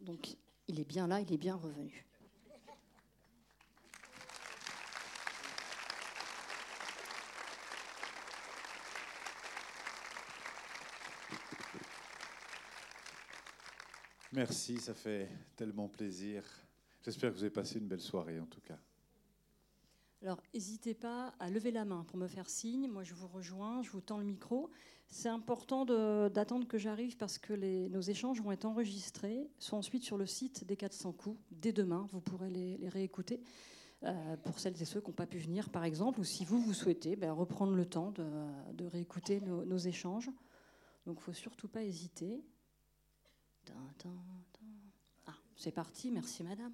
Donc il est bien là, il est bien revenu. Merci, ça fait tellement plaisir. J'espère que vous avez passé une belle soirée en tout cas. Alors, n'hésitez pas à lever la main pour me faire signe. Moi, je vous rejoins, je vous tends le micro. C'est important d'attendre que j'arrive parce que nos échanges vont être enregistrés, sont ensuite sur le site des 400 coups. Dès demain, vous pourrez les, réécouter. Euh, pour celles et ceux qui n'ont pas pu venir, par exemple, ou si vous, vous souhaitez ben, reprendre le temps de, réécouter nos, échanges. Donc, il ne faut surtout pas hésiter. Ah, c'est parti, merci madame.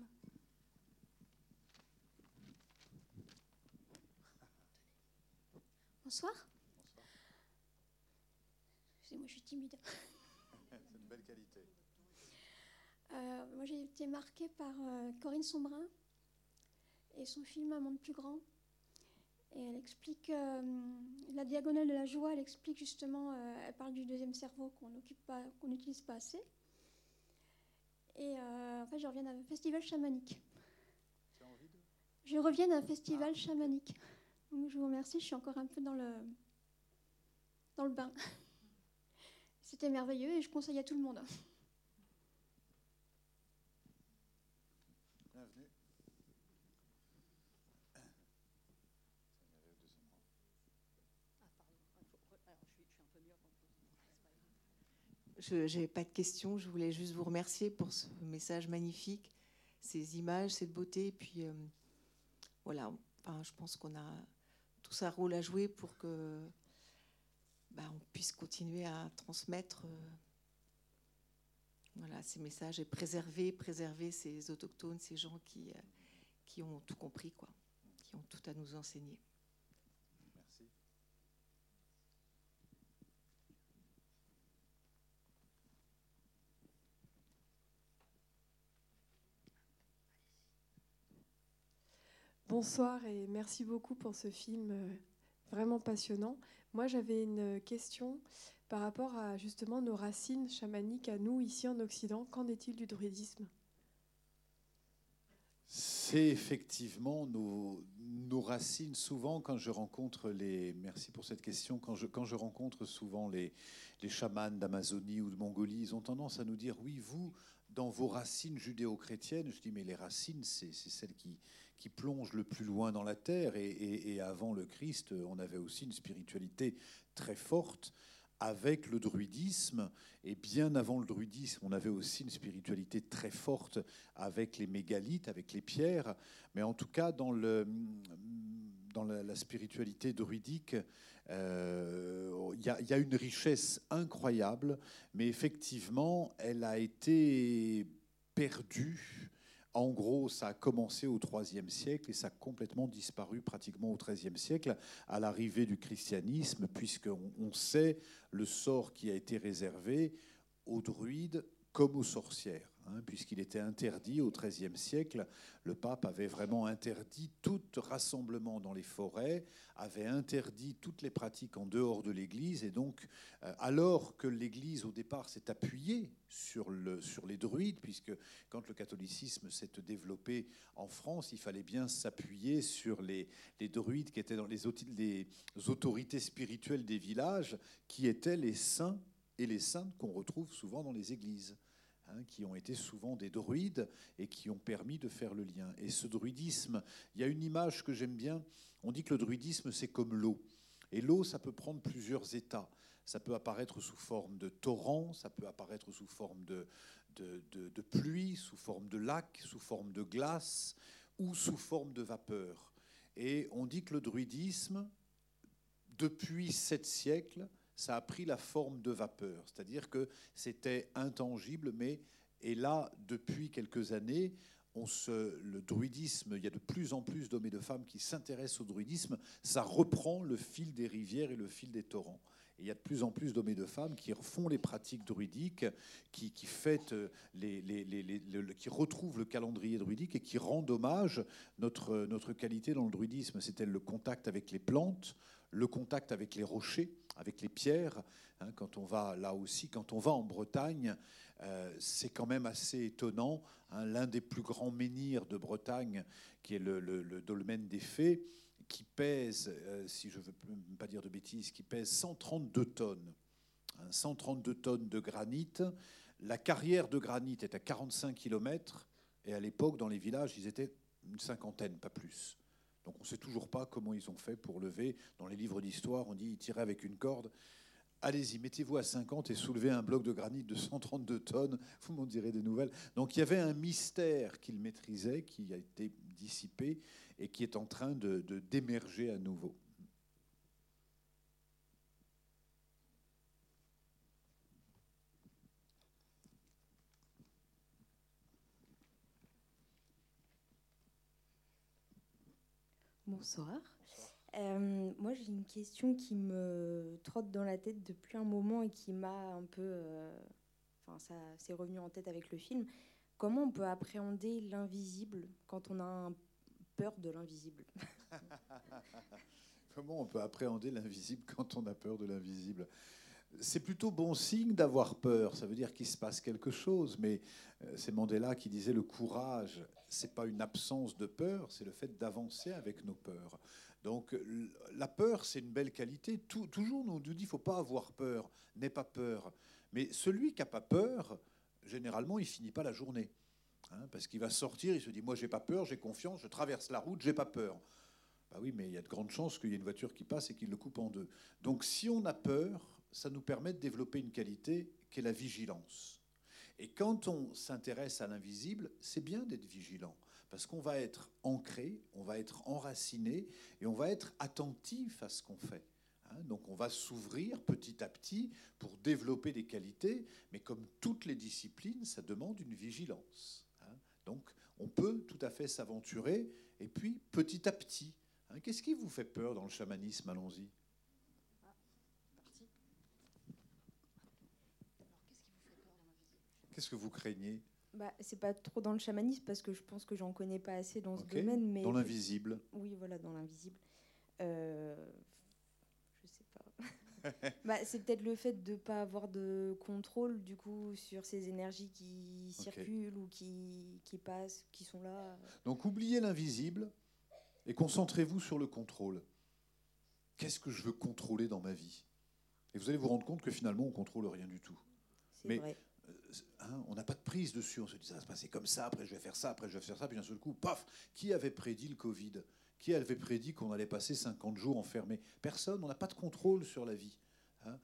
Bonsoir. Excusez-moi, je suis timide. c'est une belle qualité. Euh, moi, j'ai été marquée par euh, Corinne Sombrin et son film Un monde plus grand. Et elle explique euh, la diagonale de la joie. Elle explique justement, elle parle du deuxième cerveau qu'on n'utilise pas assez. Et euh, en fait, je reviens d'un festival chamanique. Je reviens d'un festival ah. chamanique. Je vous remercie, je suis encore un peu dans le, dans le bain. C'était merveilleux et je conseille à tout le monde. Je n'ai pas de questions, je voulais juste vous remercier pour ce message magnifique, ces images, cette beauté. Et puis euh, voilà, je pense qu'on a un rôle à jouer pour que bah, on puisse continuer à transmettre euh, voilà, ces messages et préserver, préserver ces autochtones, ces gens qui, euh, qui ont tout compris, quoi, qui ont tout à nous enseigner. Bonsoir et merci beaucoup pour ce film euh, vraiment passionnant. Moi, j'avais une question par rapport à justement nos racines chamaniques à nous ici en Occident. Qu'en est-il du druidisme? C'est effectivement nos, racines. Souvent, quand je rencontre les. Merci pour cette question. Quand je, quand je rencontre souvent les, les chamans d'Amazonie ou de Mongolie, ils ont tendance à nous dire Oui, vous, dans vos racines judéo-chrétiennes, je dis Mais les racines, c'est celles qui qui plonge le plus loin dans la terre. Et, avant le Christ, on avait aussi une spiritualité très forte avec le druidisme. Et bien avant le druidisme, on avait aussi une spiritualité très forte avec les mégalithes, avec les pierres. Mais en tout cas, dans, le, dans la, spiritualité druidique, euh, il y, a une richesse incroyable, mais effectivement, elle a été perdue en gros, ça a commencé au IIIe siècle et ça a complètement disparu pratiquement au XIIIe siècle à l'arrivée du christianisme, puisqu'on sait le sort qui a été réservé aux druides comme aux sorcières. Hein, puisqu'il était interdit au XIIIe siècle, le pape avait vraiment interdit tout rassemblement dans les forêts, avait interdit toutes les pratiques en dehors de l'Église, et donc euh, alors que l'Église au départ s'est appuyée sur, le, sur les druides, puisque quand le catholicisme s'est développé en France, il fallait bien s'appuyer sur les, les, druides qui étaient dans les, les autorités spirituelles des villages, qui étaient les saints et les saintes qu'on retrouve souvent dans les églises. Hein, qui ont été souvent des druides et qui ont permis de faire le lien. Et ce druidisme, il y a une image que j'aime bien, on dit que le druidisme c'est comme l'eau. Et l'eau, ça peut prendre plusieurs états. Ça peut apparaître sous forme de torrent, ça peut apparaître sous forme de, de, de pluie, sous forme de lac, sous forme de glace ou sous forme de vapeur. Et on dit que le druidisme, depuis sept siècles, ça a pris la forme de vapeur, c'est-à-dire que c'était intangible, mais et là, depuis quelques années, on le druidisme, il y a de plus en plus d'hommes et de femmes qui s'intéressent au druidisme, ça reprend le fil des rivières et le fil des torrents. Et il y a de plus en plus d'hommes et de femmes qui font les pratiques druidiques, qui, qui, fêtent les, qui retrouvent le calendrier druidique et qui rendent hommage notre, notre qualité dans le druidisme. C'était le contact avec les plantes, le contact avec les rochers, avec les pierres. Hein, quand on va là aussi, quand on va en Bretagne, euh, c'est quand même assez étonnant. Hein. L'un des plus grands menhirs de Bretagne, qui est le, dolmen des Fées, qui pèse, euh, si je ne veux pas dire de bêtises, qui pèse 132 tonnes. 132 hein. tonnes de granit. La carrière de granit est à 45 km, et à l'époque, dans les villages, ils étaient une cinquantaine, pas plus. Donc on ne sait toujours pas comment ils ont fait pour lever. Dans les livres d'histoire, on dit ils tiraient avec une corde. Allez-y, mettez-vous à 50 et soulevez un bloc de granit de 132 tonnes. Vous m'en direz des nouvelles. Donc il y avait un mystère qu'il maîtrisait, qui a été dissipé et qui est en train de d'émerger à nouveau. Bonsoir. Euh, moi, j'ai une question qui me trotte dans la tête depuis un moment et qui m'a un peu. Euh, enfin, ça s'est revenu en tête avec le film. Comment on peut appréhender l'invisible quand on a peur de l'invisible? Comment on peut appréhender l'invisible quand on a peur de l'invisible? C'est plutôt bon signe d'avoir peur. Ça veut dire qu'il se passe quelque chose. Mais euh, c'est Mandela qui disait le courage, c'est pas une absence de peur, c'est le fait d'avancer avec nos peurs. Donc la peur, c'est une belle qualité. toujours, on nous dit, faut pas avoir peur, n'aie pas peur. Mais celui qui n'a pas peur, généralement, il finit pas la journée. Hein, parce qu'il va sortir, il se dit, moi, j'ai pas peur, j'ai confiance, je traverse la route, j'ai pas peur. Bah oui, mais il y a de grandes chances qu'il y ait une voiture qui passe et qu'il le coupe en deux. Donc si on a peur, ça nous permet de développer une qualité qui est la vigilance. Et quand on s'intéresse à l'invisible, c'est bien d'être vigilant, parce qu'on va être ancré, on va être enraciné, et on va être attentif à ce qu'on fait. Hein. Donc on va s'ouvrir petit à petit pour développer des qualités, mais comme toutes les disciplines, ça demande une vigilance. Hein. Donc on peut tout à fait s'aventurer, et puis petit à petit. Hein. Qu'est-ce qui vous fait peur dans le chamanisme? Allons-y. Qu'est-ce que vous craignez bah, c'est pas trop dans le chamanisme parce que je pense que j'en connais pas assez dans ce domaine. Mais dans l'invisible. Oui, voilà, dans l'invisible. Euh, je sais pas. bah, c'est peut-être le fait de ne pas avoir de contrôle du coup sur ces énergies qui circulent ou qui, qui passent, qui sont là. Donc oubliez l'invisible et concentrez-vous sur le contrôle. Qu'est-ce que je veux contrôler dans ma vie? Et vous allez vous rendre compte que finalement on contrôle rien du tout. Mais vrai. Hein, on n'a pas de prise dessus. On se dit ça va se passer comme ça, après je vais faire ça, après je vais faire ça, puis d'un seul coup, paf Qui avait prédit le Covid? Qui avait prédit qu'on allait passer 50 jours enfermés? Personne. On n'a pas de contrôle sur la vie. Hein.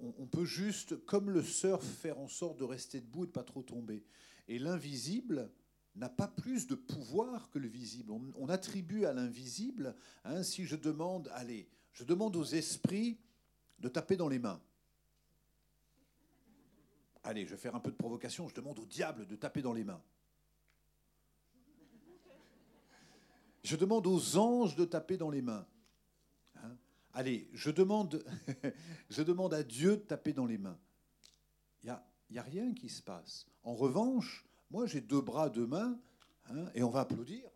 on, peut juste, comme le surf, faire en sorte de rester debout et de pas trop tomber. Et l'invisible n'a pas plus de pouvoir que le visible. On, attribue à l'invisible, hein, si je demande, allez, je demande aux esprits de taper dans les mains. Allez, je vais faire un peu de provocation, je demande au diable de taper dans les mains. Je demande aux anges de taper dans les mains. Hein? Allez, je demande, à Dieu de taper dans les mains. Il n'y a, y a, rien qui se passe. En revanche, moi j'ai deux bras, deux mains, hein, et on va applaudir.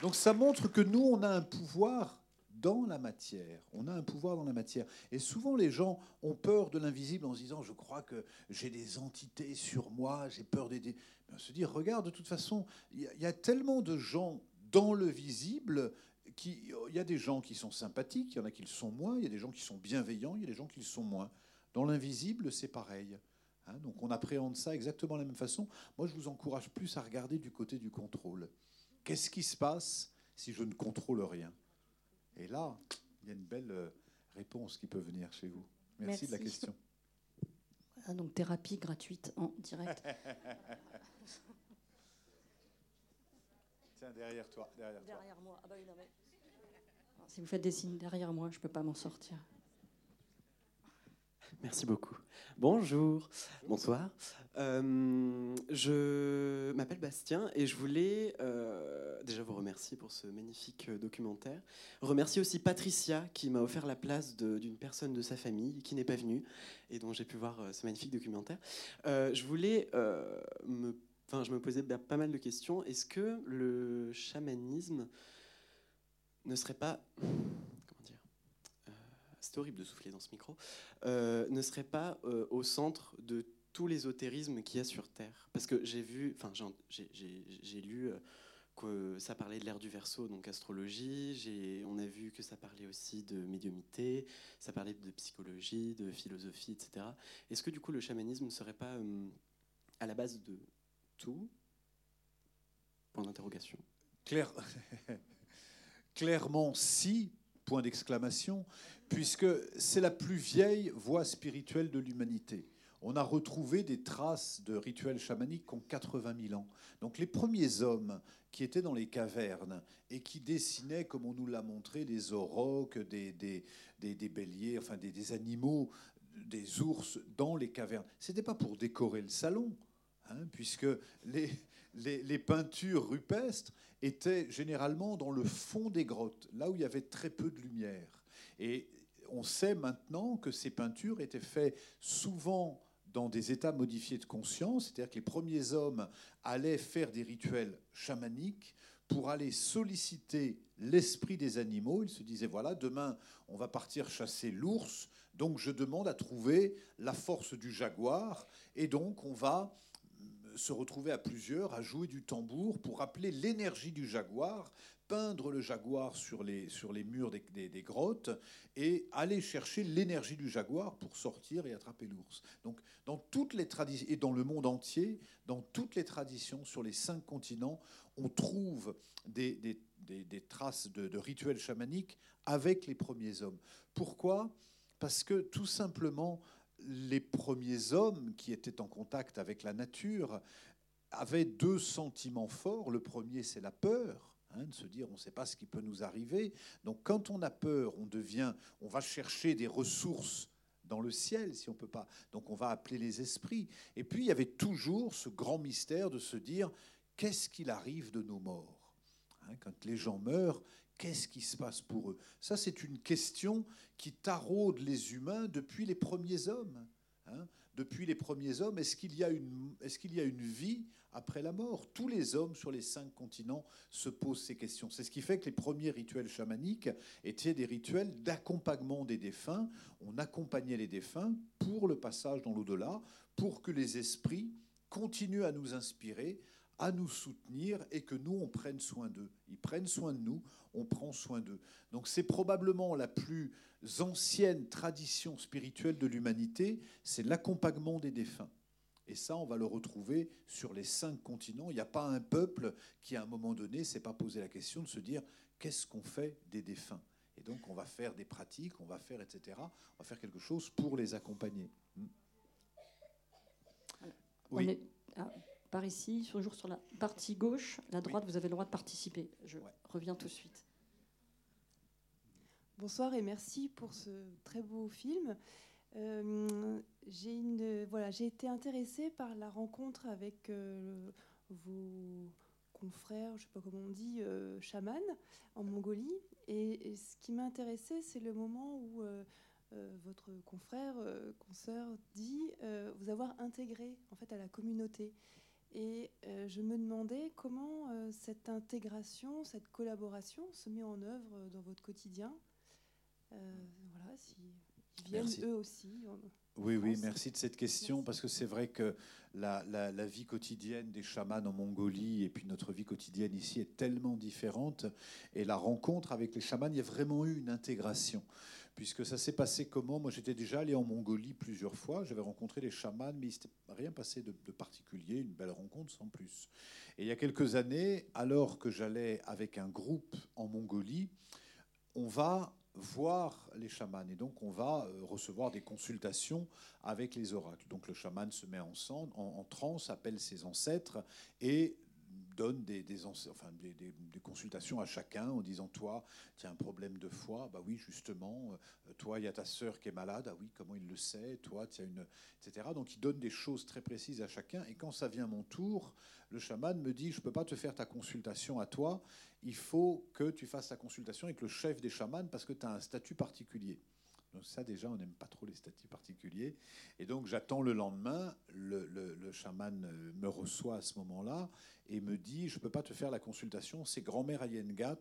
Donc ça montre que nous, on a un pouvoir dans la matière. On a un pouvoir dans la matière. Et souvent, les gens ont peur de l'invisible en se disant Je crois que j'ai des entités sur moi, j'ai peur des. On se dit Regarde, de toute façon, il y, a tellement de gens dans le visible. Il y a des gens qui sont sympathiques, il y en a qui le sont moins, il y a des gens qui sont bienveillants, il y a des gens qui le sont moins. Dans l'invisible, c'est pareil. Hein. donc on appréhende ça exactement de la même façon. Moi, je vous encourage plus à regarder du côté du contrôle. Qu'est-ce qui se passe si je ne contrôle rien? Et là, il y a une belle euh, réponse qui peut venir chez vous. Merci, de la question. Voilà, donc thérapie gratuite en direct. Tiens, derrière toi. Derrière, derrière moi. Ah bah oui, non, mais... Si vous faites des signes derrière moi, je ne peux pas m'en sortir. Merci beaucoup. Bonjour, bonsoir. Euh, je m'appelle Bastien et je voulais euh, déjà vous remercier pour ce magnifique documentaire. Remercier aussi Patricia qui m'a offert la place d'une personne de sa famille qui n'est pas venue et dont j'ai pu voir euh, ce magnifique documentaire. je voulais me, enfin, je me posais pas mal de questions. Est-ce que le chamanisme ne serait pas, euh, c'est horrible de souffler dans ce micro, euh, ne serait pas euh, au centre de tout l'ésotérisme qu'il y a sur Terre. Parce que j'ai vu, enfin j'ai lu que ça parlait de l'ère du Verseau, donc astrologie. On a vu que ça parlait aussi de médiumité, ça parlait de psychologie, de philosophie, etc. Est-ce que du coup le chamanisme ne serait pas à la base de tout? Point d'interrogation. Claire. Clairement, si, point d'exclamation, puisque c'est la plus vieille voie spirituelle de l'humanité. On a retrouvé des traces de rituels chamaniques qui ont 80 000 ans. Donc les premiers hommes qui étaient dans les cavernes et qui dessinaient, comme on nous l'a montré, des aurochs, des, des, des, béliers, enfin des, des, animaux, des ours dans les cavernes, ce n'était pas pour décorer le salon, hein, puisque les, les, peintures rupestres étaient généralement dans le fond des grottes, là où il y avait très peu de lumière. Et on sait maintenant que ces peintures étaient faites souvent dans des états modifiés de conscience, c'est-à-dire que les premiers hommes allaient faire des rituels chamaniques pour aller solliciter l'esprit des animaux. Ils se disaient, voilà, demain, on va partir chasser l'ours, donc je demande à trouver la force du jaguar, et donc on va se retrouver à plusieurs à jouer du tambour pour rappeler l'énergie du jaguar, peindre le jaguar sur les, sur les murs des, des, grottes et aller chercher l'énergie du jaguar pour sortir et attraper l'ours. Donc, dans toutes les traditions, et dans le monde entier, dans toutes les traditions sur les cinq continents, on trouve des, des, traces de rituels chamaniques avec les premiers hommes. Pourquoi? Parce que tout simplement, les premiers hommes qui étaient en contact avec la nature avaient deux sentiments forts. Le premier, c'est la peur. Hein, de se dire on ne sait pas ce qui peut nous arriver. Donc quand on a peur, on devient, on va chercher des ressources dans le ciel si on peut pas. Donc on va appeler les esprits. Et puis il y avait toujours ce grand mystère de se dire qu'est-ce qu'il arrive de nos morts? Hein, Quand les gens meurent, qu'est-ce qui se passe pour eux? Ça, c'est une question qui taraude les humains depuis les premiers hommes. Hein. depuis les premiers hommes, est-ce qu'il y, est y a une vie après la mort? Tous les hommes sur les cinq continents se posent ces questions. C'est ce qui fait que les premiers rituels chamaniques étaient des rituels d'accompagnement des défunts. On accompagnait les défunts pour le passage dans l'au-delà, pour que les esprits continuent à nous inspirer, à nous soutenir et que nous, on prenne soin d'eux. Ils prennent soin de nous, on prend soin d'eux. Donc c'est probablement la plus ancienne tradition spirituelle de l'humanité, c'est l'accompagnement des défunts. Et ça, on va le retrouver sur les cinq continents. Il n'y a pas un peuple qui, à un moment donné, s'est pas posé la question de se dire qu'est-ce qu'on fait des défunts? Et donc, on va faire des pratiques, on va faire, etc. On va faire quelque chose pour les accompagner. Hmm. Oui par ici, toujours sur la partie gauche, la droite, vous avez le droit de participer. Je reviens tout de suite. Bonsoir et merci pour ce très beau film. Euh, j'ai une, voilà, j'ai été intéressée par la rencontre avec euh, vos confrères, je ne sais pas comment on dit, euh, chamans en Mongolie. Et, ce qui m'a intéressé, c'est le moment où votre confrère, consoeur, dit vous avoir intégré en fait à la communauté. Et euh, je me demandais comment euh, cette intégration, cette collaboration se met en œuvre dans votre quotidien. Euh, voilà, s'ils viennent eux aussi. oui, oui, merci de cette question, parce que c'est vrai que la, la, vie quotidienne des chamans en Mongolie et puis notre vie quotidienne ici est tellement différente. Et la rencontre avec les chamans, il y a vraiment eu une intégration puisque ça s'est passé comment Moi, j'étais déjà allé en Mongolie plusieurs fois. J'avais rencontré les chamans, mais il s'était rien passé de, particulier, une belle rencontre sans plus. Et il y a quelques années, alors que j'allais avec un groupe en Mongolie, on va voir les chamans et donc on va euh, recevoir des consultations avec les oracles. Donc le chaman se met en, en, en transe, appelle ses ancêtres et donne des, enfin, des, consultations à chacun en disant Toi, tu as un problème de foi Bah oui, justement. Euh, toi, il y a ta sœur qui est malade. Ah oui, comment il le sait? Toi, tu as une. etc. Donc, il donne des choses très précises à chacun. Et quand ça vient mon tour, le chaman me dit Je ne peux pas te faire ta consultation à toi. Il faut que tu fasses ta consultation avec le chef des chamans parce que tu as un statut particulier. Donc ça déjà, on n'aime pas trop les statuts particuliers. Et donc j'attends le lendemain, le, le, chaman euh, me reçoit à ce moment-là et me dit, je ne peux pas te faire la consultation, c'est grand-mère Ayengat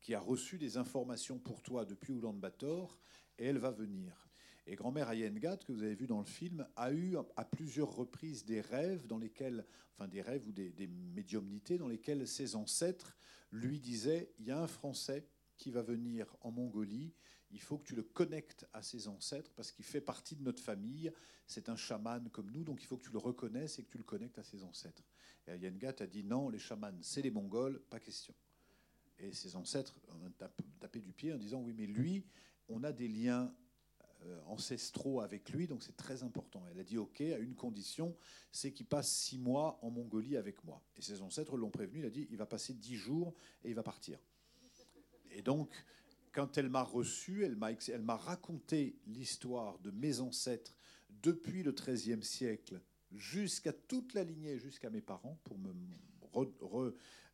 qui a reçu des informations pour toi depuis Ulaanbaatar et elle va venir. Et grand-mère Ayengat, que vous avez vu dans le film, a eu à plusieurs reprises des rêves dans lesquels, enfin des rêves ou des, des médiumnités dans lesquels ses ancêtres lui disaient il y a un Français qui va venir en Mongolie, il faut que tu le connectes à ses ancêtres parce qu'il fait partie de notre famille, c'est un chaman comme nous, donc il faut que tu le reconnaisses et que tu le connectes à ses ancêtres. Et Ayengat a dit non, les chamans, c'est les Mongols, pas question. Et ses ancêtres ont tapé du pied en disant oui, mais lui, on a des liens euh, ancestraux avec lui, donc c'est très important. Elle a dit OK à une condition, c'est qu'il passe six mois en Mongolie avec moi. Et ses ancêtres l'ont prévenu, il a dit il va passer dix jours et il va partir. Et donc, quand elle m'a reçu, elle m'a, raconté l'histoire de mes ancêtres depuis le XIIIe siècle jusqu'à toute la lignée, jusqu'à mes parents, pour me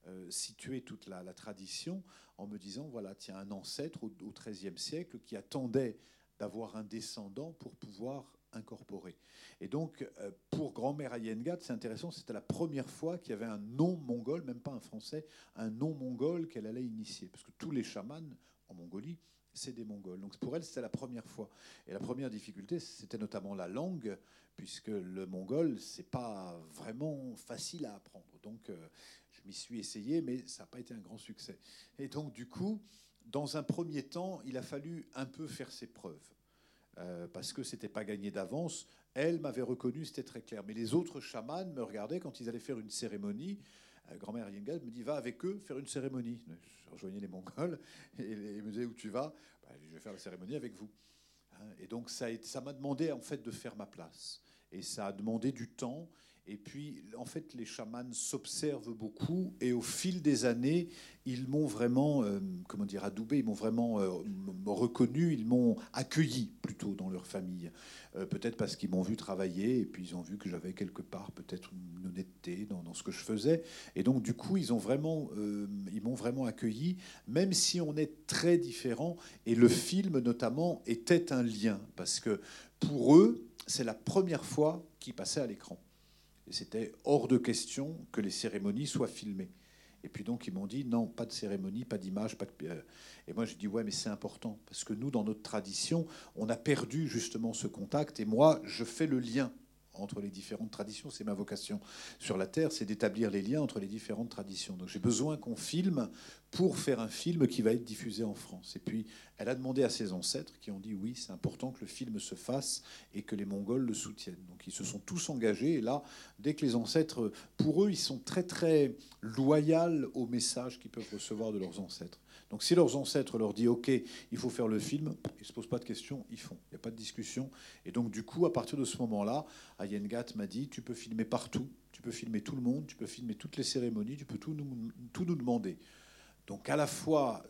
resituer toute la, tradition, en me disant, voilà, tiens, un ancêtre au XIIIe siècle qui attendait d'avoir un descendant pour pouvoir incorporer. Et donc, euh, pour grand-mère Ayengat, c'est intéressant, c'était la première fois qu'il y avait un nom mongol, même pas un français, un nom mongol qu'elle allait initier. Parce que tous les chamans en Mongolie, c'est des Mongols. Donc pour elle, c'était la première fois. Et la première difficulté, c'était notamment la langue, puisque le mongol, c'est pas vraiment facile à apprendre. Donc euh, je m'y suis essayé, mais ça n'a pas été un grand succès. Et donc du coup, dans un premier temps, il a fallu un peu faire ses preuves. Euh, parce que c'était pas gagné d'avance. Elle m'avait reconnu, c'était très clair. Mais les autres chamans me regardaient quand ils allaient faire une cérémonie. Euh, grand-mère Yengal me dit va avec eux faire une cérémonie. Je rejoignais les Mongols et ils me disaient où tu vas? Bah, Je vais faire la cérémonie avec vous. Hein, et donc ça m'a demandé en fait de faire ma place. Et ça a demandé du temps. Et puis, en fait, les chamans s'observent beaucoup et au fil des années, ils m'ont vraiment, euh, comment dire, adoubé, ils m'ont vraiment euh, reconnu, ils m'ont accueilli plutôt dans leur famille. Euh, peut-être parce qu'ils m'ont vu travailler et puis ils ont vu que j'avais quelque part peut-être une honnêteté dans, ce que je faisais. Et donc, du coup, ils ont vraiment, ils m'ont vraiment accueilli, même si on est très différents. Et le film, notamment, était un lien parce que pour eux, c'est la première fois qu'ils passaient à l'écran. Et c'était hors de question que les cérémonies soient filmées. Et puis donc ils m'ont dit non, pas de cérémonie, pas d'image, pas de. Euh. Et moi j'ai dit ouais, mais c'est important parce que nous dans notre tradition, on a perdu justement ce contact. Et moi je fais le lien entre les différentes traditions. C'est ma vocation sur la Terre, c'est d'établir les liens entre les différentes traditions. Donc j'ai besoin qu'on filme pour faire un film qui va être diffusé en France. Et puis elle a demandé à ses ancêtres qui ont dit oui, c'est important que le film se fasse et que les Mongols le soutiennent. Donc ils se sont tous engagés. Et là, dès que les ancêtres, pour eux, ils sont très très loyaux au message qu'ils peuvent recevoir de leurs ancêtres. Donc si leurs ancêtres leur disent OK, il faut faire le film, ils ne se posent pas de questions, ils font. Il n'y a pas de discussion. Et donc du coup, à partir de ce moment-là, Ayengat m'a dit, tu peux filmer partout, tu peux filmer tout le monde, tu peux filmer toutes les cérémonies, tu peux tout nous, tout nous demander. Donc à la fois,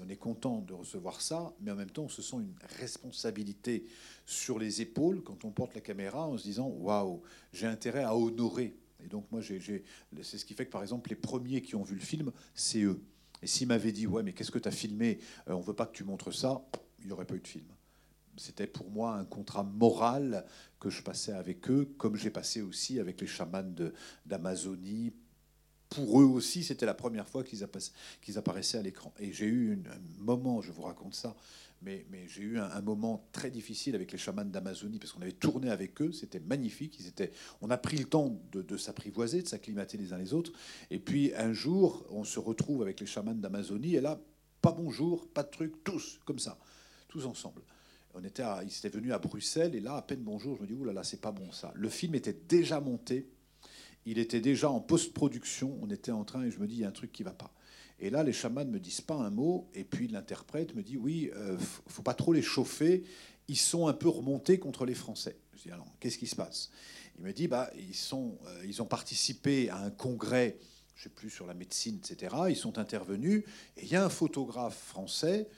on est content de recevoir ça, mais en même temps, on se sent une responsabilité sur les épaules quand on porte la caméra en se disant, waouh, j'ai intérêt à honorer. Et donc moi, c'est ce qui fait que par exemple, les premiers qui ont vu le film, c'est eux. Et s'il m'avait dit, ouais, mais qu'est-ce que tu as filmé euh, On veut pas que tu montres ça, il n'y aurait pas eu de film. C'était pour moi un contrat moral que je passais avec eux, comme j'ai passé aussi avec les chamans d'Amazonie. Pour eux aussi, c'était la première fois qu'ils apparaissaient à l'écran. Et j'ai eu un moment, je vous raconte ça, mais, j'ai eu un, moment très difficile avec les chamans d'Amazonie parce qu'on avait tourné avec eux, c'était magnifique. Ils étaient, on a pris le temps de, s'apprivoiser, de s'acclimater les uns les autres. Et puis un jour, on se retrouve avec les chamans d'Amazonie et là, pas bonjour, pas de truc, tous comme ça, tous ensemble. On était ils étaient venus à Bruxelles et là, à peine bonjour, je me dis, oulala, là là, c'est pas bon ça. Le film était déjà monté, il était déjà en post-production, on était en train et je me dis, il y a un truc qui va pas. Et là, les chamans ne me disent pas un mot, et puis l'interprète me dit oui, euh, faut pas trop les chauffer, ils sont un peu remontés contre les Français. Je dis alors, qu'est-ce qui se passe? Il me dit bah ils sont, euh, ils ont participé à un congrès, je sais plus sur la médecine, etc. Ils sont intervenus, et il y a un photographe français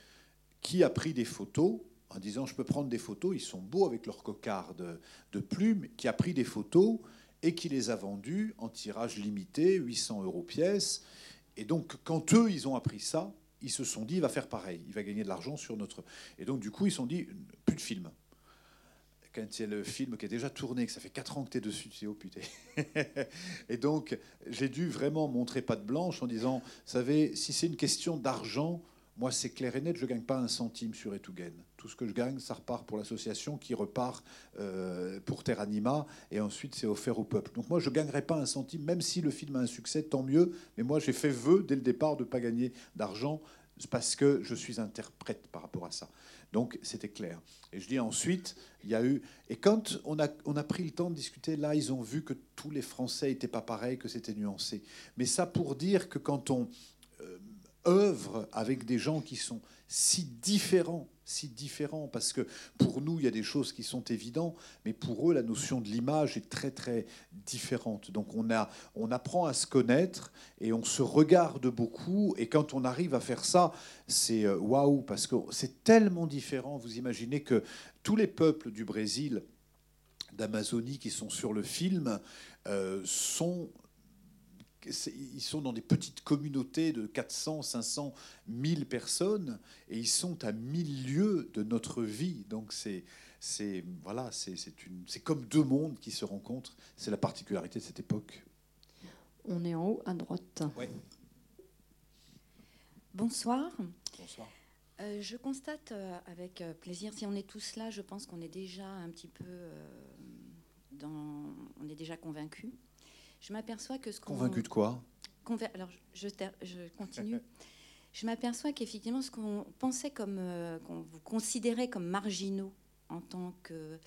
qui a pris des photos en disant je peux prendre des photos, ils sont beaux avec leur cocarde de plumes, qui a pris des photos et qui les a vendues en tirage limité, 800 euros pièce. Et donc, quand eux, ils ont appris ça, ils se sont dit, il va faire pareil, il va gagner de l'argent sur notre... Et donc, du coup, ils se sont dit, plus de film. Quand c'est le film qui est déjà tourné, que ça fait 4 ans que tu es dessus, tu oh putain. et donc, j'ai dû vraiment montrer patte blanche en disant, vous savez, si c'est une question d'argent, Moi, c'est clair et net, je ne gagne pas un centime sur Etougen. Tout ce que je gagne, ça repart pour l'association qui repart euh, pour Terre Anima et ensuite c'est offert au peuple. Donc moi, je ne gagnerai pas un centime, même si le film a un succès, tant mieux. Mais moi, j'ai fait vœu dès le départ de ne pas gagner d'argent parce que je suis interprète par rapport à ça. Donc c'était clair. Et je dis ensuite, il y a eu... Et quand on a, on a pris le temps de discuter, là, ils ont vu que tous les Français n'étaient pas pareils, que c'était nuancé. Mais ça pour dire que quand on euh, œuvre avec des gens qui sont si différents si différents, parce que pour nous, il y a des choses qui sont évidentes, mais pour eux, la notion de l'image est très, très différente. Donc on, a, on apprend à se connaître et on se regarde beaucoup, et quand on arrive à faire ça, c'est euh, waouh, parce que c'est tellement différent. Vous imaginez que tous les peuples du Brésil, d'Amazonie qui sont sur le film, euh, sont ils sont dans des petites communautés de 400, 500, 1000 personnes et ils sont à mille lieues de notre vie. Donc c'est c'est voilà, c'est comme deux mondes qui se rencontrent. C'est la particularité de cette époque. On est en haut à droite. Bonsoir. Bonsoir. Euh, je constate euh, avec euh, plaisir, si on est tous là, je pense qu'on est déjà un petit peu dans, on est déjà convaincus je m'aperçois que ce qu'on... Convaincu de quoi Alors, je, je continue. je m'aperçois qu'effectivement, ce qu'on pensait comme... Euh, qu'on vous considérait comme marginaux en tant que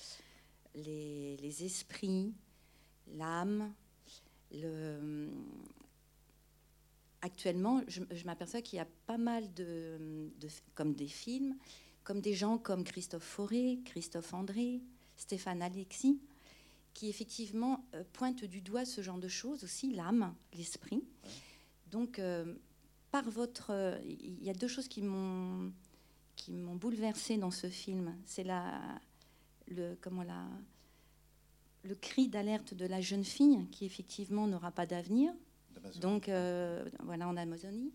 les, esprits, l'âme, le... Actuellement, je, m'aperçois qu'il y a pas mal de, comme des films, comme des gens comme Christophe Fauré, Christophe André, Stéphane Alexis, qui effectivement euh, pointe du doigt ce genre de choses aussi, l'âme, l'esprit. Donc, euh, par votre, euh, il y a deux choses qui m'ont qui m'ont bouleversé dans ce film. C'est la le comment la le cri d'alerte de la jeune fille qui effectivement n'aura pas d'avenir. Donc voilà en Amazonie.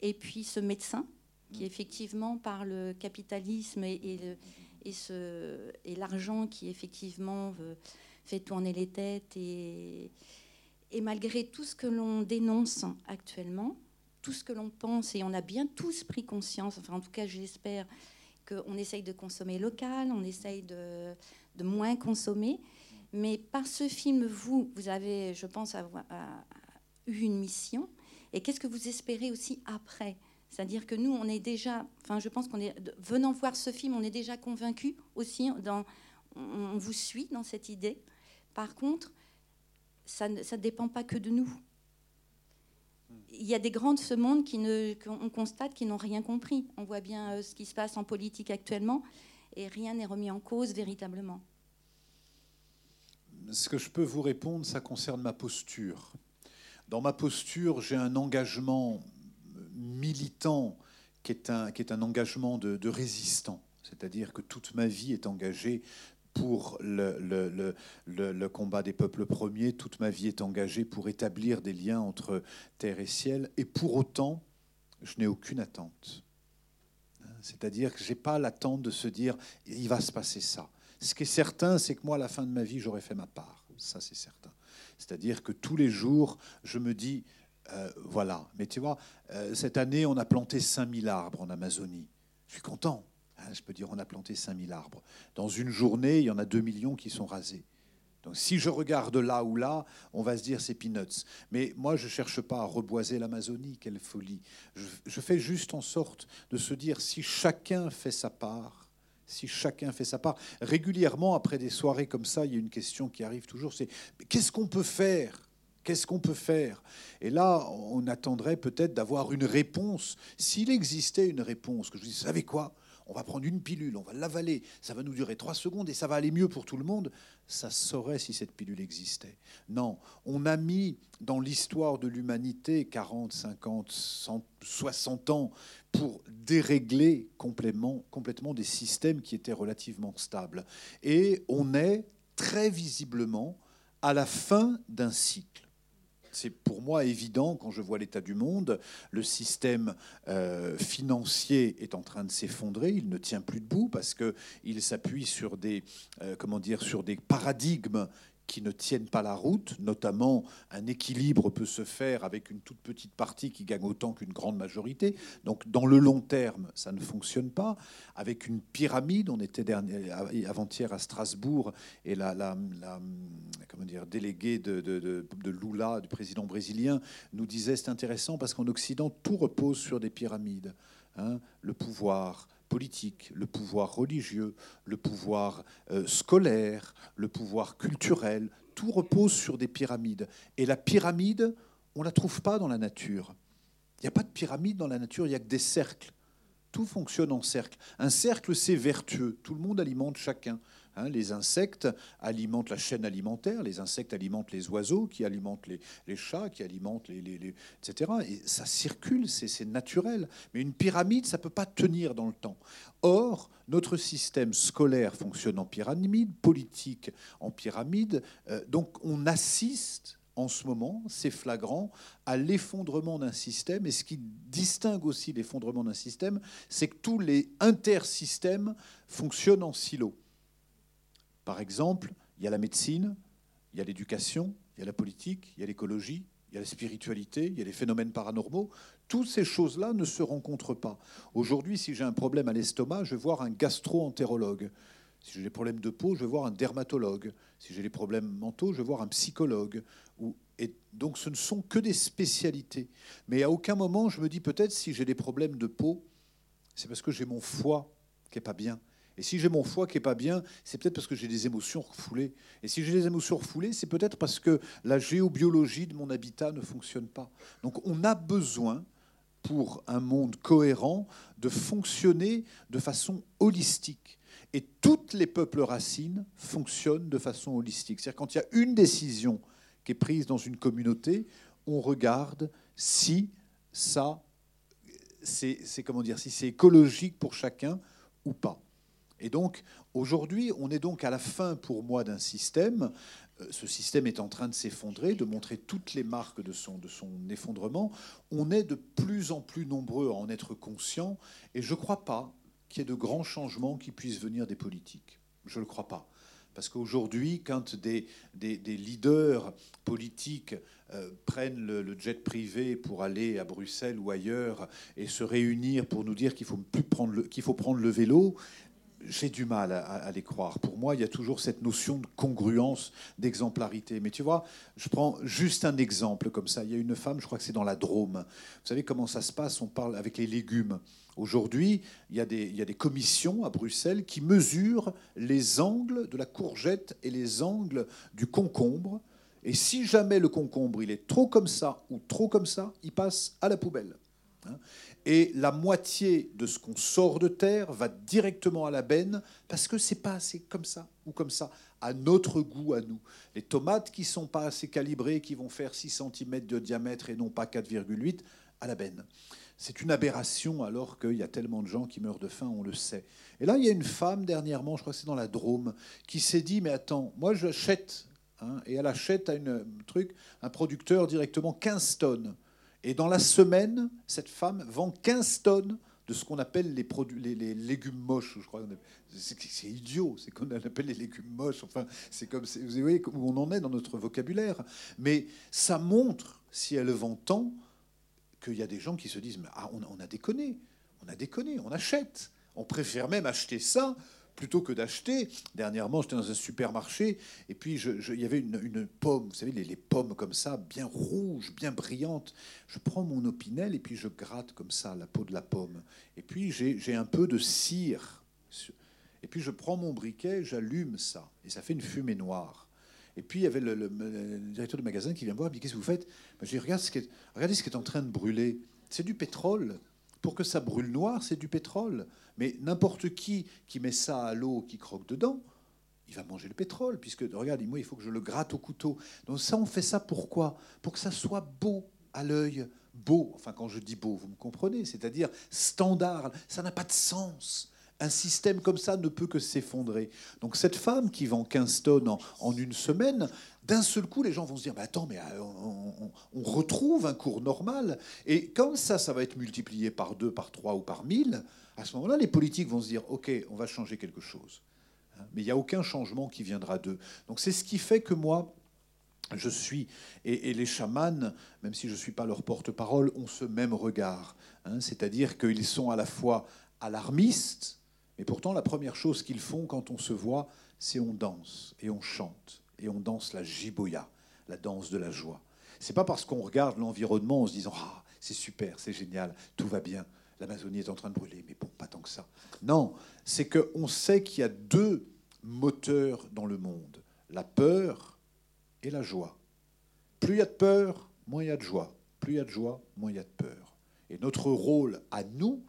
Et puis ce médecin qui mm. effectivement par le capitalisme et, et, et, ce, et l'argent qui effectivement veut, fait tourner les têtes. Et, malgré tout ce que l'on dénonce actuellement, tout ce que l'on pense, et on a bien tous pris conscience, enfin en tout cas j'espère qu'on essaye de consommer local, on essaye de, moins consommer. Mais par ce film, vous, vous avez, je pense, eu une mission. Et qu'est-ce que vous espérez aussi après? C'est-à-dire que nous, on est déjà, enfin je pense qu'on est, venant voir ce film, on est déjà convaincus aussi, on vous suit dans cette idée. Par contre, ça ne dépend pas que de nous. Il y a des grands de ce monde qui qu'on constate qui n'ont rien compris. On voit bien euh, ce qui se passe en politique actuellement et rien n'est remis en cause véritablement. Ce que je peux vous répondre, ça concerne ma posture. Dans ma posture, j'ai un engagement militant qui est un, engagement de résistant. C'est-à-dire que toute ma vie est engagée pour le, combat des peuples premiers. Toute ma vie est engagée pour établir des liens entre terre et ciel. Et pour autant, je n'ai aucune attente. C'est-à-dire que je n'ai pas l'attente de se dire, il va se passer ça. Ce qui est certain, c'est que moi, à la fin de ma vie, j'aurais fait ma part. Ça, c'est certain. C'est-à-dire que tous les jours, je me dis, euh, voilà. Mais tu vois, euh, cette année, on a planté 5000 arbres en Amazonie. Je suis content. Hein, je peux dire, on a planté 5000 arbres. Dans une journée, il y en a 2 millions qui sont rasés. Donc si je regarde là ou là, on va se dire c'est peanuts. Mais moi, je ne cherche pas à reboiser l'Amazonie, quelle folie. Je, fais juste en sorte de se dire si chacun fait sa part, si chacun fait sa part, régulièrement après des soirées comme ça, il y a une question qui arrive toujours, c'est qu'est-ce qu'on peut faire? Qu'est-ce qu'on peut faire? Et là, on attendrait peut-être d'avoir une réponse. S'il existait une réponse, que je dis, vous savez quoi? On va prendre une pilule, on va l'avaler, ça va nous durer trois secondes et ça va aller mieux pour tout le monde, ça saurait si cette pilule existait. Non, on a mis dans l'histoire de l'humanité 40, 50, 100, 60 ans pour dérégler complètement, complètement des systèmes qui étaient relativement stables. Et on est très visiblement à la fin d'un cycle c'est pour moi évident quand je vois l'état du monde. Le système euh, financier est en train de s'effondrer, il ne tient plus debout parce qu'il s'appuie sur des, euh, comment dire, sur des paradigmes qui ne tiennent pas la route, notamment un équilibre peut se faire avec une toute petite partie qui gagne autant qu'une grande majorité. Donc dans le long terme, ça ne fonctionne pas. Avec une pyramide, on était avant-hier à Strasbourg et la, la, déléguée de, de, Lula, du président brésilien, nous disait c'est intéressant parce qu'en Occident, tout repose sur des pyramides. Hein. le pouvoir, politique, le pouvoir religieux, le pouvoir euh, scolaire, le pouvoir culturel, tout repose sur des pyramides. Et la pyramide, on ne la trouve pas dans la nature. Il n'y a pas de pyramide dans la nature, il n'y a que des cercles. Tout fonctionne en cercle. Un cercle, c'est vertueux. Tout le monde alimente chacun. Hein, les insectes alimentent la chaîne alimentaire, les insectes alimentent les oiseaux, qui alimentent les, chats, qui alimentent les, etc. Et ça circule, c'est naturel. Mais une pyramide, ça ne peut pas tenir dans le temps. Or, notre système scolaire fonctionne en pyramide, politique en pyramide. Euh, donc on assiste en ce moment, c'est flagrant, à l'effondrement d'un système. Et ce qui distingue aussi l'effondrement d'un système, c'est que tous les intersystèmes fonctionnent en silo. Par exemple, il y a la médecine, il y a l'éducation, il y a la politique, il y a l'écologie, il y a la spiritualité, il y a les phénomènes paranormaux. Toutes ces choses-là ne se rencontrent pas. Aujourd'hui, si j'ai un problème à l'estomac, je vais voir un gastro-entérologue. Si j'ai des problèmes de peau, je vais voir un dermatologue. Si j'ai des problèmes mentaux, je vais voir un psychologue. Et donc ce ne sont que des spécialités. Mais à aucun moment, je me dis peut-être si j'ai des problèmes de peau, c'est parce que j'ai mon foie qui n'est pas bien. Et si j'ai mon foie qui n'est pas bien, c'est peut-être parce que j'ai des émotions refoulées. Et si j'ai des émotions refoulées, c'est peut-être parce que la géobiologie de mon habitat ne fonctionne pas. Donc on a besoin, pour un monde cohérent, de fonctionner de façon holistique. Et toutes les peuples racines fonctionnent de façon holistique. C'est-à-dire quand il y a une décision qui est prise dans une communauté, on regarde si ça, c'est comment dire, si c'est écologique pour chacun ou pas. Et donc, aujourd'hui, on est donc à la fin, pour moi, d'un système. Euh, ce système est en train de s'effondrer, de montrer toutes les marques de son, effondrement. On est de plus en plus nombreux à en être conscients. Et je ne crois pas qu'il y ait de grands changements qui puissent venir des politiques. Je ne le crois pas. Parce qu'aujourd'hui, quand des, leaders politiques euh, prennent le, jet privé pour aller à Bruxelles ou ailleurs et se réunir pour nous dire qu'il faut, plus qu'il faut prendre le vélo, j'ai du mal à, les croire. Pour moi, il y a toujours cette notion de congruence, d'exemplarité. Mais tu vois, je prends juste un exemple comme ça. Il y a une femme, je crois que c'est dans la Drôme. Vous savez comment ça se passe? On parle avec les légumes. Aujourd'hui, il, y a des, il y a des commissions à Bruxelles qui mesurent les angles de la courgette et les angles du concombre. Et si jamais le concombre il est trop comme ça ou trop comme ça, il passe à la poubelle. Hein et la moitié de ce qu'on sort de terre va directement à la benne parce que c'est pas assez comme ça ou comme ça à notre goût à nous. Les tomates qui sont pas assez calibrées, qui vont faire 6 cm de diamètre et non pas 4,8 à la benne. C'est une aberration alors qu'il y a tellement de gens qui meurent de faim, on le sait. Et là, il y a une femme dernièrement, je crois que c'est dans la Drôme, qui s'est dit, mais attends, moi j'achète, hein, et elle achète à une, truc, un producteur directement 15 tonnes et dans la semaine, cette femme vend 15 tonnes de ce qu'on appelle les, produits, les, légumes moches, je crois. C'est idiot, c'est qu'on appelle les légumes moches. Enfin, c'est comme, vous voyez où on en est dans notre vocabulaire. Mais ça montre, si elle vend tant, qu'il y a des gens qui se disent, ah, on, a déconné, on a déconné, on achète. On préfère même acheter ça plutôt que d'acheter. Dernièrement, j'étais dans un supermarché et puis il y avait une, pomme, vous savez, les, pommes comme ça, bien rouges, bien brillantes. Je prends mon opinel et puis je gratte comme ça la peau de la pomme. Et puis j'ai un peu de cire. Et puis je prends mon briquet, j'allume ça et ça fait une fumée noire. Et puis il y avait le, directeur du magasin qui vient me voir, et dit qu'est-ce que vous faites? Ben, Je dis regarde regardez ce qui est en train de brûler. C'est du pétrole. Pour que ça brûle noir, c'est du pétrole. Mais n'importe qui qui met ça à l'eau, qui croque dedans, il va manger le pétrole, puisque, regarde, moi, il faut que je le gratte au couteau. Donc ça, on fait ça pourquoi? Pour que ça soit beau à l'œil, beau. Enfin, quand je dis beau, vous me comprenez, c'est-à-dire standard. Ça n'a pas de sens. Un système comme ça ne peut que s'effondrer. Donc cette femme qui vend 15 tonnes en, une semaine, d'un seul coup, les gens vont se dire, attends, mais euh, on, on, retrouve un cours normal. Et quand ça, ça va être multiplié par deux, par trois ou par mille, à ce moment-là, les politiques vont se dire, OK, on va changer quelque chose. Hein. Mais il n'y a aucun changement qui viendra d'eux. Donc c'est ce qui fait que moi, je suis, et, les chamans, même si je ne suis pas leur porte-parole, ont ce même regard. Hein. C'est-à-dire qu'ils sont à la fois alarmistes, mais pourtant la première chose qu'ils font quand on se voit, c'est on danse et on chante et on danse la jiboya, la danse de la joie. C'est pas parce qu'on regarde l'environnement en se disant ah c'est super, c'est génial, tout va bien, l'Amazonie est en train de brûler, mais bon pas tant que ça. Non, c'est qu'on sait qu'il y a deux moteurs dans le monde la peur et la joie. Plus il y a de peur, moins il y a de joie. Plus il y a de joie, moins il y a de peur. Et notre rôle à nous,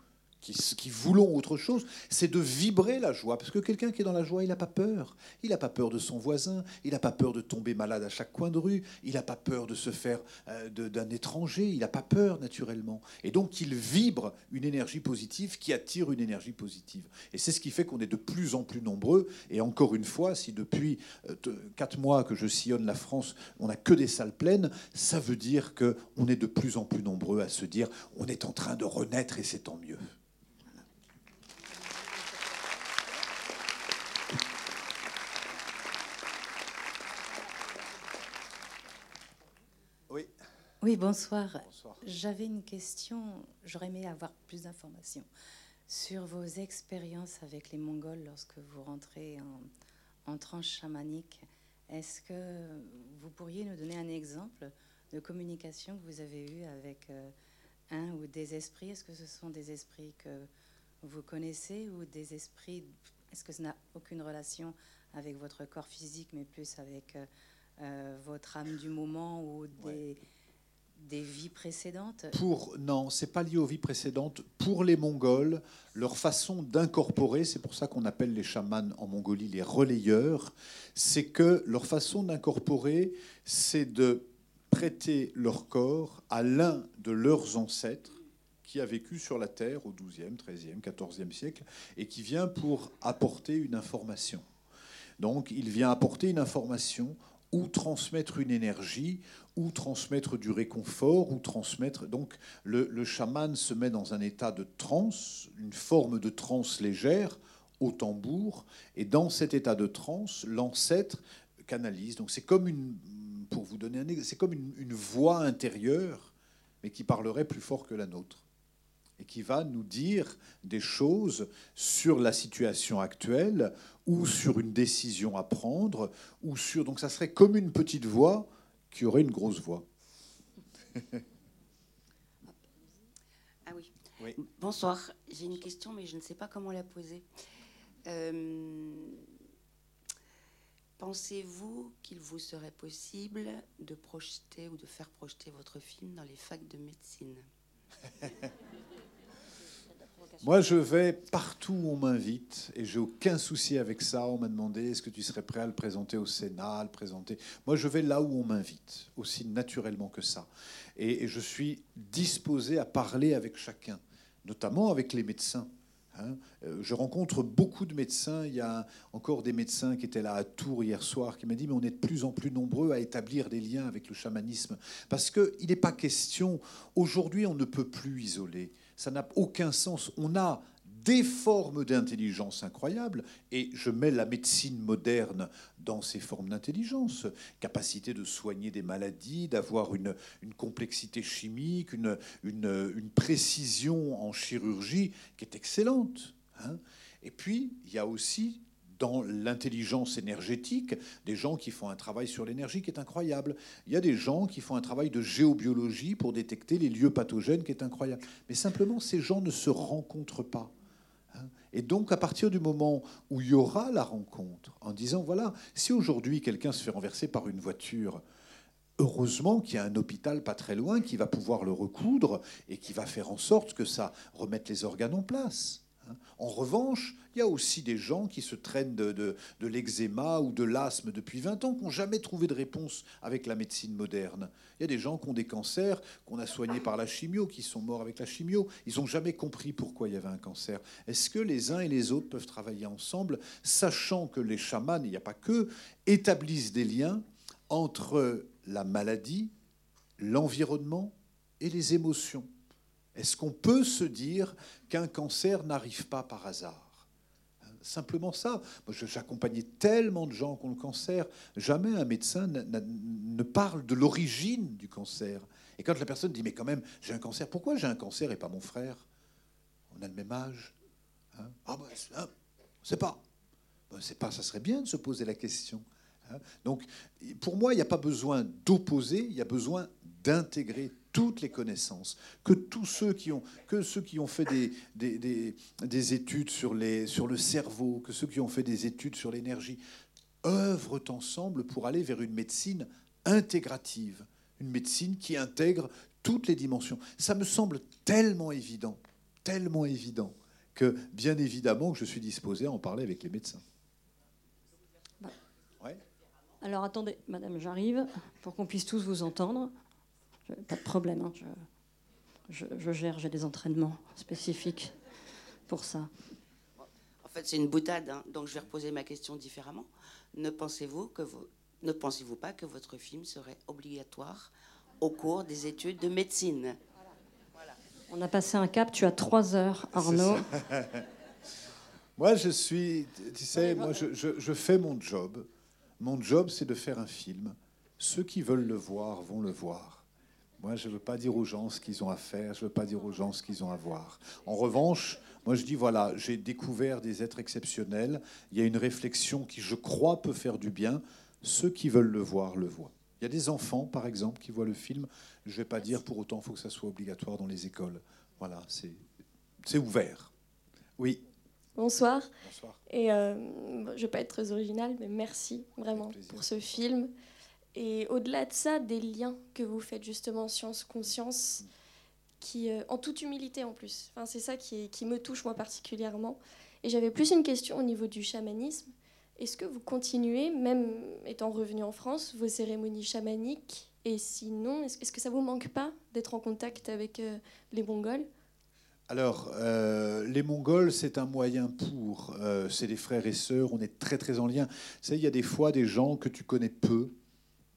qui, voulons autre chose, c'est de vibrer la joie. Parce que quelqu'un qui est dans la joie, il n'a pas peur. Il n'a pas peur de son voisin, il n'a pas peur de tomber malade à chaque coin de rue, il n'a pas peur de se faire euh, d'un étranger, il n'a pas peur naturellement. Et donc il vibre une énergie positive qui attire une énergie positive. Et c'est ce qui fait qu'on est de plus en plus nombreux. Et encore une fois, si depuis euh, quatre mois que je sillonne la France, on n'a que des salles pleines, ça veut dire qu'on est de plus en plus nombreux à se dire on est en train de renaître et c'est tant mieux. Oui, bonsoir. J'avais une question, j'aurais aimé avoir plus d'informations sur vos expériences avec les Mongols lorsque vous rentrez en, tranche chamanique. Est-ce que vous pourriez nous donner un exemple de communication que vous avez eue avec euh, un ou des esprits? Est-ce que ce sont des esprits que vous connaissez ou des esprits Est-ce que ça n'a aucune relation avec votre corps physique, mais plus avec euh, euh, votre âme du moment ou des des vies précédentes Pour non, c'est pas lié aux vies précédentes. Pour les Mongols, leur façon d'incorporer, c'est pour ça qu'on appelle les chamans en Mongolie les relayeurs, c'est que leur façon d'incorporer, c'est de prêter leur corps à l'un de leurs ancêtres qui a vécu sur la Terre au XIIe, XIIIe, XIVe siècle et qui vient pour apporter une information. Donc il vient apporter une information ou transmettre une énergie, ou transmettre du réconfort, ou transmettre. Donc, le, le, chaman se met dans un état de transe, une forme de transe légère, au tambour, et dans cet état de transe, l'ancêtre canalise. Donc, c'est comme une, pour vous donner un c'est comme une, une voix intérieure, mais qui parlerait plus fort que la nôtre et qui va nous dire des choses sur la situation actuelle ou sur une décision à prendre ou sur donc ça serait comme une petite voix qui aurait une grosse voix. ah oui. Bonsoir. J'ai une question, mais je ne sais pas comment la poser. Euh, pensez-vous qu'il vous serait possible de projeter ou de faire projeter votre film dans les facs de médecine? Moi, je vais partout où on m'invite et j'ai aucun souci avec ça. On m'a demandé est-ce que tu serais prêt à le présenter au Sénat, à le présenter? Moi, je vais là où on m'invite, aussi naturellement que ça. Et, je suis disposé à parler avec chacun, notamment avec les médecins. Hein. Euh, je rencontre beaucoup de médecins. Il y a encore des médecins qui étaient là à Tours hier soir qui m'ont dit mais on est de plus en plus nombreux à établir des liens avec le chamanisme parce qu'il n'est pas question. Aujourd'hui, on ne peut plus isoler ça n'a aucun sens. On a des formes d'intelligence incroyables, et je mets la médecine moderne dans ces formes d'intelligence, capacité de soigner des maladies, d'avoir une, complexité chimique, une, précision en chirurgie qui est excellente. Hein. et puis, il y a aussi dans l'intelligence énergétique, des gens qui font un travail sur l'énergie qui est incroyable. Il y a des gens qui font un travail de géobiologie pour détecter les lieux pathogènes qui est incroyable. Mais simplement, ces gens ne se rencontrent pas. Hein. Et donc, à partir du moment où il y aura la rencontre, en disant, voilà, si aujourd'hui quelqu'un se fait renverser par une voiture, Heureusement qu'il y a un hôpital pas très loin qui va pouvoir le recoudre et qui va faire en sorte que ça remette les organes en place. En revanche, il y a aussi des gens qui se traînent de, l'eczéma ou de l'asthme depuis 20 ans, qui n'ont jamais trouvé de réponse avec la médecine moderne. Il y a des gens qui ont des cancers, qu'on a soignés par la chimio, qui sont morts avec la chimio. Ils n'ont jamais compris pourquoi il y avait un cancer. Est-ce que les uns et les autres peuvent travailler ensemble, sachant que les chamans, il n'y a pas que, établissent des liens entre la maladie, l'environnement et les émotions? Est-ce qu'on peut se dire qu'un cancer n'arrive pas par hasard? Simplement ça. J'accompagnais tellement de gens qui ont le cancer. Jamais un médecin ne parle de l'origine du cancer. Et quand la personne dit, mais quand même, j'ai un cancer, pourquoi j'ai un cancer et pas mon frère? On a le même âge. Hein? Ah ben, hein, c'est pas. Ben, c'est pas. Ça serait bien de se poser la question. Hein? Donc, pour moi, il n'y a pas besoin d'opposer, il y a besoin d'intégrer toutes les connaissances, que tous ceux qui ont, que ceux qui ont fait des, des, des, études sur, les, sur le cerveau, que ceux qui ont fait des études sur l'énergie, œuvrent ensemble pour aller vers une médecine intégrative, une médecine qui intègre toutes les dimensions. Ça me semble tellement évident, tellement évident, que bien évidemment que je suis disposé à en parler avec les médecins. Alors attendez, madame, j'arrive pour qu'on puisse tous vous entendre. Pas de problème, hein, je, gère, j'ai des entraînements spécifiques pour ça. En fait, c'est une boutade, hein, donc je vais reposer ma question différemment. Ne pensez-vous que vous, ne pensez-vous pas que votre film serait obligatoire au cours des études de médecine? On a passé un cap. Tu as trois heures, Arnaud. moi, je suis, tu sais, moi, je, je fais mon job. Mon job, c'est de faire un film. Ceux qui veulent le voir vont le voir. Moi, je ne veux pas dire aux gens ce qu'ils ont à faire, je ne veux pas dire aux gens ce qu'ils ont à voir. En revanche, moi, je dis, voilà, j'ai découvert des êtres exceptionnels, il y a une réflexion qui, je crois, peut faire du bien. Ceux qui veulent le voir, le voient. Il y a des enfants, par exemple, qui voient le film. Je ne vais pas dire pour autant qu'il faut que ça soit obligatoire dans les écoles. Voilà, c'est ouvert. Oui. Bonsoir. Bonsoir. Et euh, je ne vais pas être très original, mais merci vraiment pour ce film. Et au-delà de ça, des liens que vous faites justement science-conscience, qui, euh, en toute humilité en plus. Enfin, c'est ça qui, me touche moi particulièrement. Et j'avais plus une question au niveau du chamanisme. Est-ce que vous continuez, même étant revenu en France, vos cérémonies chamaniques? Et sinon, est-ce que ça vous manque pas d'être en contact avec euh, les Mongols? Alors, euh, les Mongols, c'est un moyen pour. c'est des frères et sœurs, on est très très en lien. Vous savez, il y a des fois des gens que tu connais peu,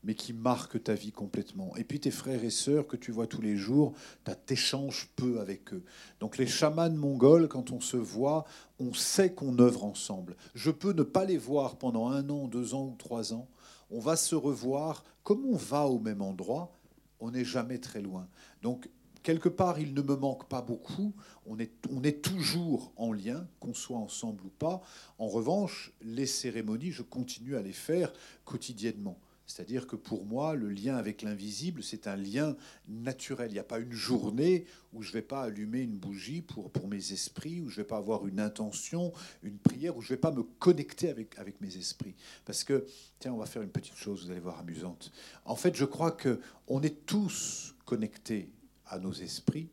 mais qui marquent ta vie complètement. Et puis tes frères et sœurs que tu vois tous les jours, tu t'échanges peu avec eux. Donc les chamans mongols, quand on se voit, on sait qu'on œuvre ensemble. Je peux ne pas les voir pendant un an, deux ans ou trois ans. On va se revoir. Comme on va au même endroit, on n'est jamais très loin. Donc quelque part, il ne me manque pas beaucoup. On est toujours en lien, qu'on soit ensemble ou pas. En revanche, les cérémonies, je continue à les faire quotidiennement. C'est-à-dire que pour moi, le lien avec l'invisible, c'est un lien naturel. Il n'y a pas une journée où je ne vais pas allumer une bougie pour, pour mes esprits, où je ne vais pas avoir une intention, une prière, où je ne vais pas me connecter avec, avec mes esprits. Parce que, tiens, on va faire une petite chose, vous allez voir, amusante. En fait, je crois qu'on est tous connectés à nos esprits,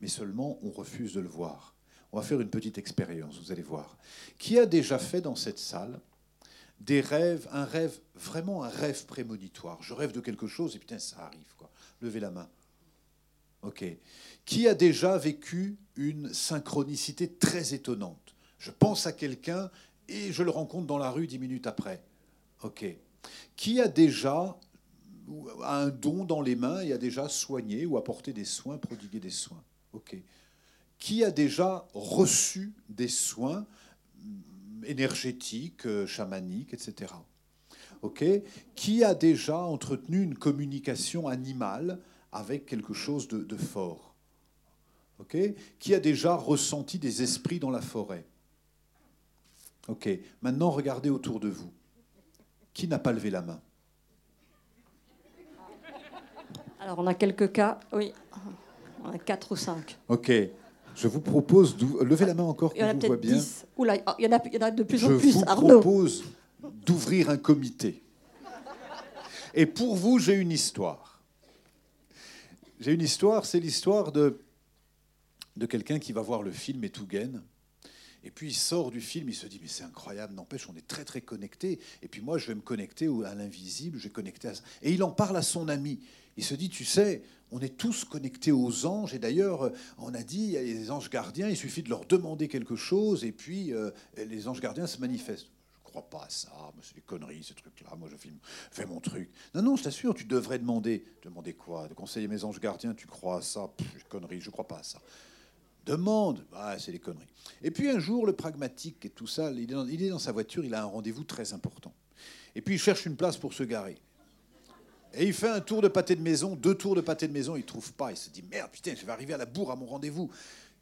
mais seulement on refuse de le voir. On va faire une petite expérience, vous allez voir. Qui a déjà fait dans cette salle des rêves, un rêve, vraiment un rêve prémonitoire. Je rêve de quelque chose et putain, ça arrive. Quoi. Levez la main. Ok. Qui a déjà vécu une synchronicité très étonnante? Je pense à quelqu'un et je le rencontre dans la rue dix minutes après. Ok. Qui a déjà un don dans les mains et a déjà soigné ou apporté des soins, prodigué des soins? Ok. Qui a déjà reçu des soins énergétique, euh, chamanique, etc. Ok? Qui a déjà entretenu une communication animale avec quelque chose de, fort? Ok? Qui a déjà ressenti des esprits dans la forêt? Ok? Maintenant, regardez autour de vous. Qui n'a pas levé la main? Alors, on a quelques cas. Oui. On a quatre ou cinq. Ok. Je vous propose de lever la main encore qu'on vous voit bien. il, y en a, il y en a de plus en plus. Je vous propose d'ouvrir un comité. Et pour vous, j'ai une histoire. J'ai une histoire, c'est l'histoire de, de quelqu'un qui va voir le film Etugen. Et puis il sort du film, il se dit mais c'est incroyable, n'empêche, on est très très connectés. Et puis moi je vais me connecter à l'invisible, je vais connecter à ça. Et il en parle à son ami. Il se dit, tu sais, on est tous connectés aux anges. Et d'ailleurs, on a dit, il y a les anges gardiens, il suffit de leur demander quelque chose, et puis euh, les anges gardiens se manifestent. Je crois pas à ça, c'est des conneries, ce truc-là. Moi, je fais mon truc. Non, non, je t'assure, tu devrais demander. Demander quoi? De conseiller mes anges gardiens, tu crois à ça? Pff, Connerie, je crois pas à ça. demande, ah, c'est des conneries. Et puis un jour, le pragmatique et tout ça, il est, dans, sa voiture, il a un rendez-vous très important. Et puis il cherche une place pour se garer. Et il fait un tour de pâté de maison, deux tours de pâté de maison, il trouve pas. Il se dit merde, putain, je vais arriver à la bourre à mon rendez-vous.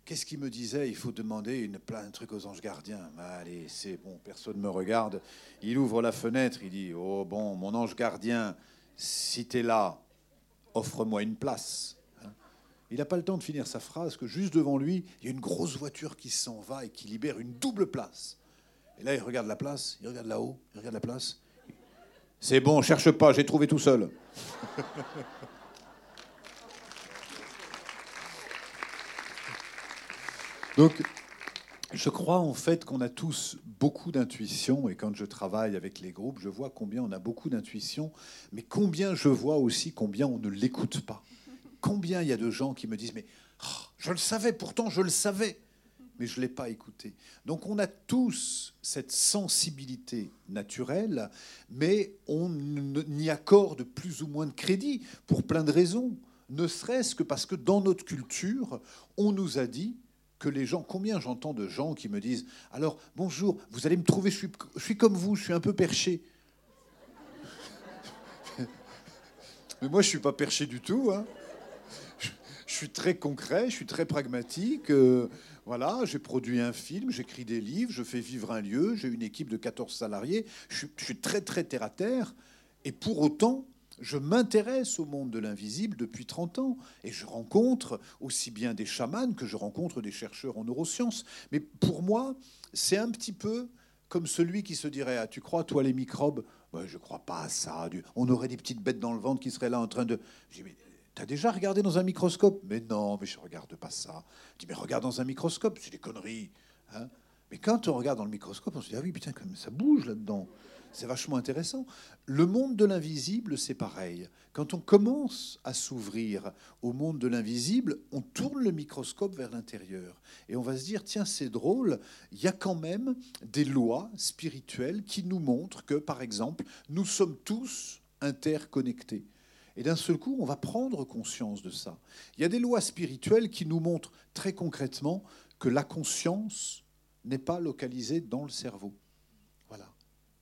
Qu'est-ce qu'il me disait? Il faut demander une, de trucs aux anges gardiens. Allez, c'est bon, personne ne me regarde. Il ouvre la fenêtre, il dit Oh bon, mon ange gardien, si tu es là, offre-moi une place. Hein. il n'a pas le temps de finir sa phrase que juste devant lui, il y a une grosse voiture qui s'en va et qui libère une double place. Et là, il regarde la place, il regarde là-haut, il regarde la place. C'est bon, cherche pas, j'ai trouvé tout seul. Donc, je crois en fait qu'on a tous beaucoup d'intuition, et quand je travaille avec les groupes, je vois combien on a beaucoup d'intuition, mais combien je vois aussi combien on ne l'écoute pas. Combien il y a de gens qui me disent, mais oh, je le savais, pourtant je le savais, mais je ne l'ai pas écouté. Donc on a tous cette sensibilité naturelle, mais on n'y accorde plus ou moins de crédit pour plein de raisons, ne serait-ce que parce que dans notre culture, on nous a dit que les gens, combien j'entends de gens qui me disent Alors, bonjour, vous allez me trouver, je suis, comme vous, je suis un peu perché. Mais moi, je ne suis pas perché du tout. Hein. Je, suis très concret, je suis très pragmatique. Euh, voilà, j'ai produit un film, j'écris des livres, je fais vivre un lieu, j'ai une équipe de 14 salariés. Je, suis très, très terre à terre. Et pour autant, je m'intéresse au monde de l'invisible depuis 30 ans et je rencontre aussi bien des chamans que je rencontre des chercheurs en neurosciences. Mais pour moi, c'est un petit peu comme celui qui se dirait Ah, tu crois, toi, les microbes? Je Je crois pas à ça. On aurait des petites bêtes dans le ventre qui seraient là en train de. Mais T'as déjà regardé dans un microscope? Mais non, mais je regarde pas ça. Je dis, mais regarde dans un microscope, c'est des conneries. Hein. mais quand on regarde dans le microscope, on se dit, ah oui, putain, comme ça bouge là-dedans. C'est vachement intéressant. Le monde de l'invisible, c'est pareil. Quand on commence à s'ouvrir au monde de l'invisible, on tourne le microscope vers l'intérieur. Et on va se dire, tiens, c'est drôle, il y a quand même des lois spirituelles qui nous montrent que, par exemple, nous sommes tous interconnectés. Et d'un seul coup, on va prendre conscience de ça. Il y a des lois spirituelles qui nous montrent très concrètement que la conscience n'est pas localisée dans le cerveau.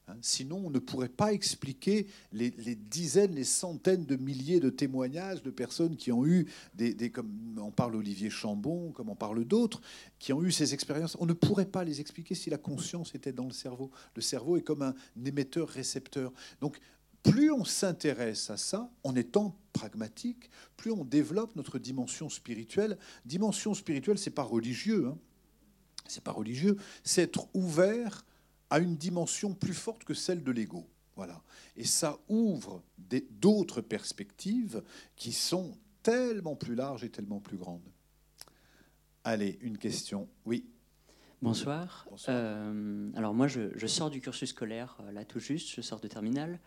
Hein, sinon, on ne pourrait pas expliquer les, dizaines, les centaines de milliers de témoignages de personnes qui ont eu, des, comme on parle Olivier Chambon, comme on parle d'autres, qui ont eu ces expériences. On ne pourrait pas les expliquer si la conscience était dans le cerveau. Le cerveau est comme un émetteur-récepteur. Donc, plus on s'intéresse à ça, en étant pragmatique, plus on développe notre dimension spirituelle. Dimension spirituelle, c'est pas religieux. Hein. C'est pas religieux. C'est être ouvert à une dimension plus forte que celle de l'ego. Voilà. Et ça ouvre d'autres perspectives qui sont tellement plus larges et tellement plus grandes. Allez, une question. Oui. Bonsoir. Euh, alors moi, je, sors du cursus scolaire, euh, là tout juste, je sors de terminale.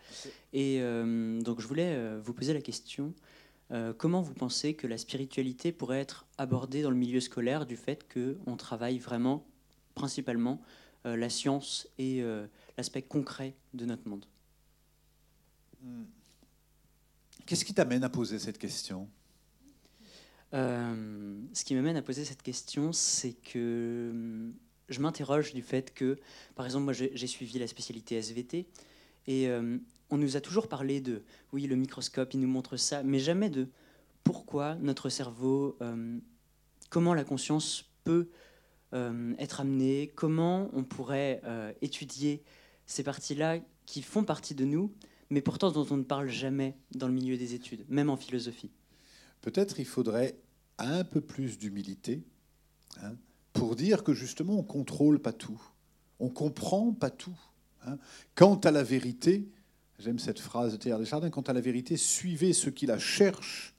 Et euh, donc je voulais vous poser la question, comment vous pensez que la spiritualité pourrait être abordée dans le milieu scolaire du fait qu'on travaille vraiment principalement la science et l'aspect concret de notre monde? Hmm. Qu'est-ce qui t'amène à poser cette question? Euh, Ce qui m'amène à poser cette question, c'est que hum, je m'interroge du fait que, par exemple, moi j'ai suivi la spécialité SVT et on nous a toujours parlé de, oui, le microscope, il nous montre ça, mais jamais de pourquoi notre cerveau, comment la conscience peut euh, être amené, comment on pourrait euh, étudier ces parties-là qui font partie de nous, mais pourtant dont on ne parle jamais dans le milieu des études, même en philosophie. Peut-être il faudrait un peu plus d'humilité hein, pour dire que justement on contrôle pas tout, on comprend pas tout. Hein. Quant à la vérité, j'aime cette phrase de Théâtre Desjardins, quant à la vérité, suivez ceux qui la cherchent,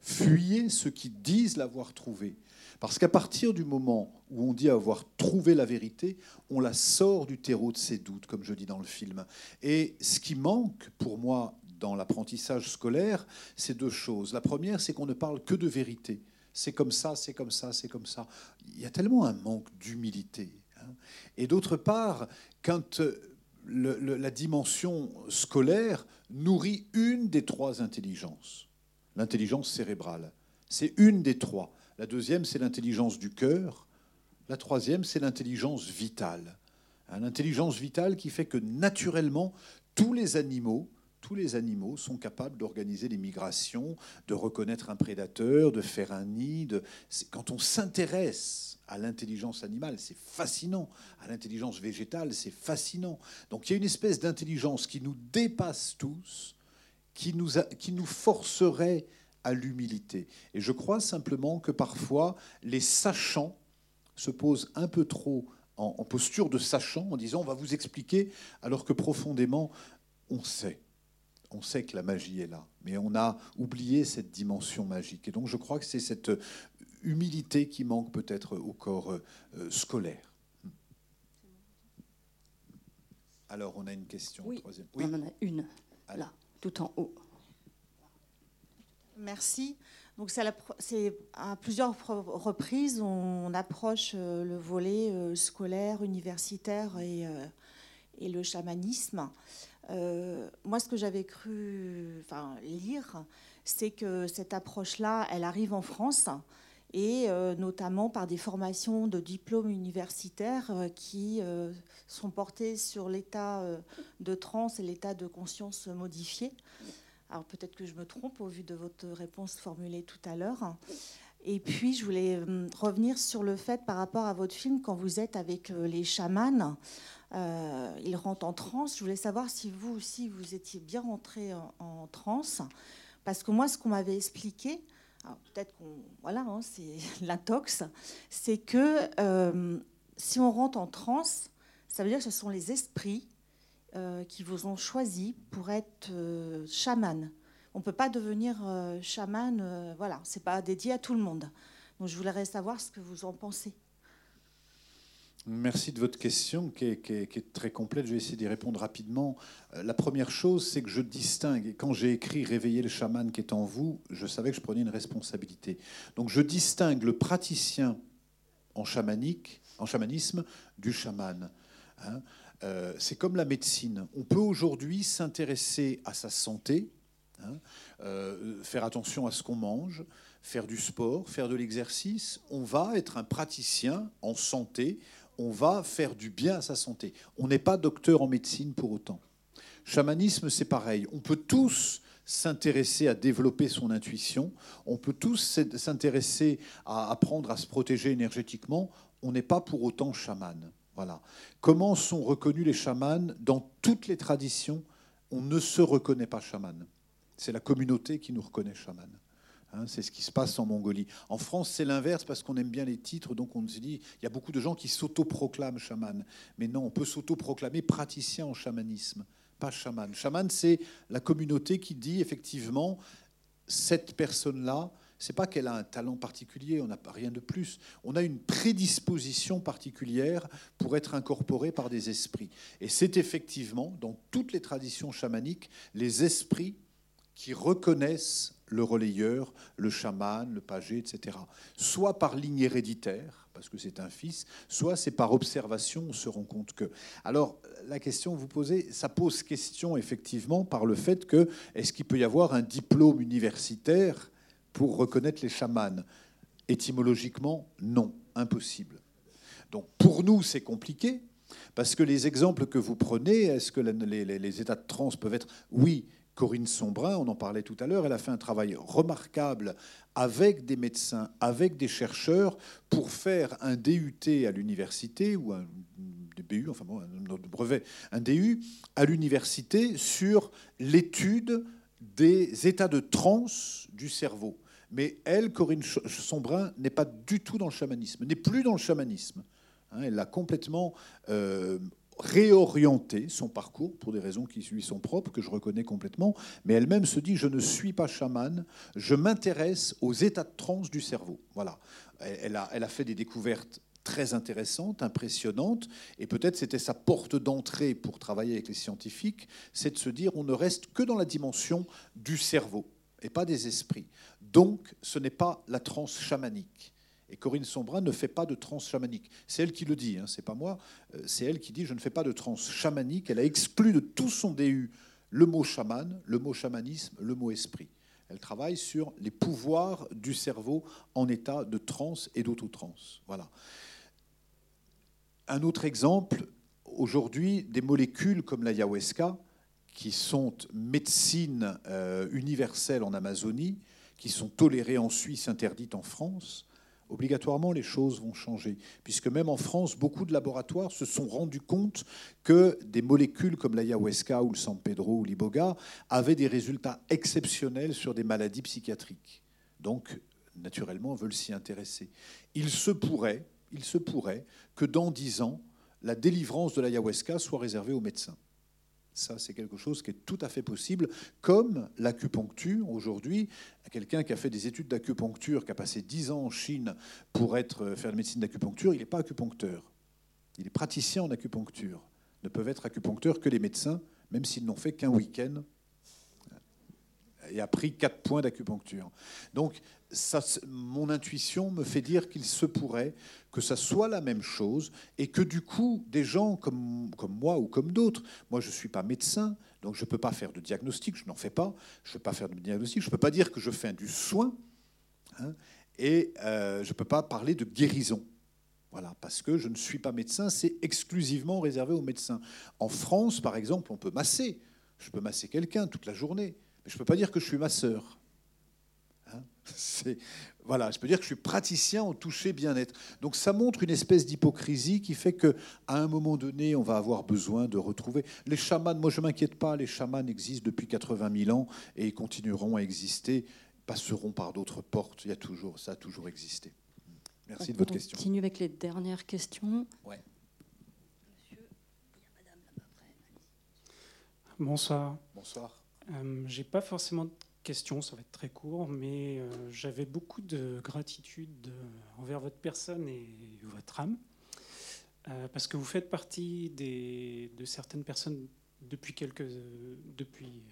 fuyez ceux qui disent l'avoir trouvée. Parce qu'à partir du moment où on dit avoir trouvé la vérité, on la sort du terreau de ses doutes, comme je dis dans le film. Et ce qui manque pour moi dans l'apprentissage scolaire, c'est deux choses. La première, c'est qu'on ne parle que de vérité. C'est comme ça, c'est comme ça, c'est comme ça. Il y a tellement un manque d'humilité. Hein. Et d'autre part, quand euh, la dimension scolaire nourrit une des trois intelligences, l'intelligence cérébrale, c'est une des trois La deuxième, c'est l'intelligence du cœur. La troisième, c'est l'intelligence vitale. L'intelligence vitale qui fait que naturellement, tous les animaux, tous les animaux sont capables d'organiser des migrations, de reconnaître un prédateur, de faire un nid. Quand on s'intéresse à l'intelligence animale, c'est fascinant. À l'intelligence végétale, c'est fascinant. Donc il y a une espèce d'intelligence qui nous dépasse tous, qui nous, qui nous forcerait à l'humilité. Et je crois simplement que parfois, les sachants se posent un peu trop en, en posture de sachant, en disant on va vous expliquer, alors que profondément, on sait on sait que la magie est là, mais on a oublié cette dimension magique. Et donc je crois que c'est cette humilité qui manque peut-être au corps euh, scolaire. Alors on a une question. Oui, on en a une, là, tout en haut. Merci. Donc c'est à plusieurs reprises on approche euh, le volet euh, scolaire, universitaire et, et le chamanisme. Euh, moi, ce que j'avais cru lire, c'est que cette approche-là, elle arrive en France et euh, notamment par des formations de diplômes universitaires euh, qui sont portées sur l'état de transe et l'état de conscience modifié. Alors peut-être que je me trompe au vu de votre réponse formulée tout à l'heure. Et puis je voulais revenir sur le fait par rapport à votre film quand vous êtes avec les chamans. Euh, il rentre en transe. Je voulais savoir si vous aussi, vous étiez bien rentré en, transe. Parce que moi, ce qu'on m'avait expliqué, peut-être qu'on. Voilà, hein, c'est l'intox, c'est que euh, si on rentre en transe, ça veut dire que ce sont les esprits euh, qui vous ont choisi pour être chaman. On ne peut pas devenir chaman, voilà, c'est pas dédié à tout le monde. Donc je voudrais savoir ce que vous en pensez. Merci de votre question qui est, très complète. Je vais essayer d'y répondre rapidement. Euh, la première chose, c'est que je distingue, quand j'ai écrit Réveiller le chaman qui est en vous, je savais que je prenais une responsabilité. Donc je distingue le praticien en chamanique, en chamanisme, du chaman. Hein. Euh, c'est comme la médecine. On peut aujourd'hui s'intéresser à sa santé, hein, euh, faire attention à ce qu'on mange, faire du sport, faire de l'exercice. On va être un praticien en santé on va faire du bien à sa santé. On n'est pas docteur en médecine pour autant. Chamanisme, c'est pareil. On peut tous s'intéresser à développer son intuition, on peut tous s'intéresser à apprendre à se protéger énergétiquement, on n'est pas pour autant chaman. Voilà. Comment sont reconnus les chamans? Dans toutes les traditions, on ne se reconnaît pas chaman. C'est la communauté qui nous reconnaît chaman. Hein, c'est ce qui se passe en Mongolie. En France, c'est l'inverse parce qu'on aime bien les titres, donc on se dit, il y a beaucoup de gens qui s'autoproclament chaman. Mais non, on peut s'autoproclamer praticien en chamanisme, pas chaman. Chaman, c'est la communauté qui dit effectivement, cette personne-là, c'est pas qu'elle a un talent particulier, on n'a rien de plus. On a une prédisposition particulière pour être incorporé par des esprits. Et c'est effectivement, dans toutes les traditions chamaniques, les esprits qui reconnaissent le relayeur, le chaman, le pagé, etc. Soit par ligne héréditaire, parce que c'est un fils, soit c'est par observation, on se rend compte que. Alors, la question que vous posez, ça pose question effectivement par le fait que est-ce qu'il peut y avoir un diplôme universitaire pour reconnaître les chamans? Étymologiquement, non, impossible. Donc pour nous, c'est compliqué, parce que les exemples que vous prenez, est-ce que les, les états de transe peuvent être? Oui, Corinne Sombrin, on en parlait tout à l'heure, elle a fait un travail remarquable avec des médecins, avec des chercheurs, pour faire un DUT à l'université, ou un DBU, enfin bon, un brevet, un DU à l'université sur l'étude des états de transe du cerveau. Mais elle, Corinne Sombrin, n'est pas du tout dans le chamanisme, n'est plus dans le chamanisme. Hein, elle l'a complètement euh, réorienter son parcours pour des raisons qui lui sont propres, que je reconnais complètement, mais elle-même se dit je ne suis pas chamane, je m'intéresse aux états de transe du cerveau. Voilà. Elle a, elle a fait des découvertes très intéressantes, impressionnantes, et peut-être c'était sa porte d'entrée pour travailler avec les scientifiques, c'est de se dire on ne reste que dans la dimension du cerveau et pas des esprits. Donc ce n'est pas la transe chamanique. Et Corinne Sombrin ne fait pas de transe chamanique. C'est elle qui le dit, hein, c'est pas moi. Euh, c'est elle qui dit je ne fais pas de transe chamanique. Elle a exclu de tout son DU le mot chaman, le mot chamanisme, le mot esprit. Elle travaille sur les pouvoirs du cerveau en état de transe et d'autotrance. Voilà. Un autre exemple, aujourd'hui, des molécules comme l'ayahuasca, qui sont médecine euh, universelle en Amazonie, qui sont tolérées en Suisse, interdites en France, obligatoirement les choses vont changer. Puisque même en France, beaucoup de laboratoires se sont rendus compte que des molécules comme l'ayahuasca ou le San Pedro ou l'iboga avaient des résultats exceptionnels sur des maladies psychiatriques. Donc, naturellement, veulent s'y intéresser. Il se pourrait, il se pourrait que dans dix ans, la délivrance de l'ayahuasca soit réservée aux médecins. Ça, c'est quelque chose qui est tout à fait possible, comme l'acupuncture aujourd'hui. Quelqu'un qui a fait des études d'acupuncture, qui a passé 10 ans en Chine pour être, euh, faire de médecine d'acupuncture, il n'est pas acupuncteur. Il est praticien en acupuncture. Ne peuvent être acupuncteurs que les médecins, même s'ils n'ont fait qu'un week-end et a pris 4 points d'acupuncture. Donc, mon intuition me fait dire qu'il se pourrait que ça soit la même chose et que du coup, des gens comme, comme moi ou comme d'autres, moi je ne suis pas médecin, donc je ne peux pas faire de diagnostic, je n'en fais pas, je ne peux pas faire de diagnostic, je ne peux pas dire que je fais du soin, hein, et euh, je ne peux pas parler de guérison. Voilà, parce que je ne suis pas médecin, c'est exclusivement réservé aux médecins. En France, par exemple, on peut masser. Je peux masser quelqu'un toute la journée, je ne peux pas dire que je suis masseur. Hein voilà, je peux dire que je suis praticien en toucher bien-être. Donc ça montre une espèce d'hypocrisie qui fait que à un moment donné, on va avoir besoin de retrouver les chamans. Moi, je m'inquiète pas. Les chamans existent depuis 80 000 ans et ils continueront à exister, passeront par d'autres portes. Il y a toujours, ça a toujours existé. Merci de votre question. On continue avec les dernières questions. Ouais. Bonsoir. Bonsoir. Euh, J'ai pas forcément question, ça va être très court, mais euh, j'avais beaucoup de gratitude euh, envers votre personne et votre âme, parce que vous faites partie des, de certaines personnes depuis quelques, depuis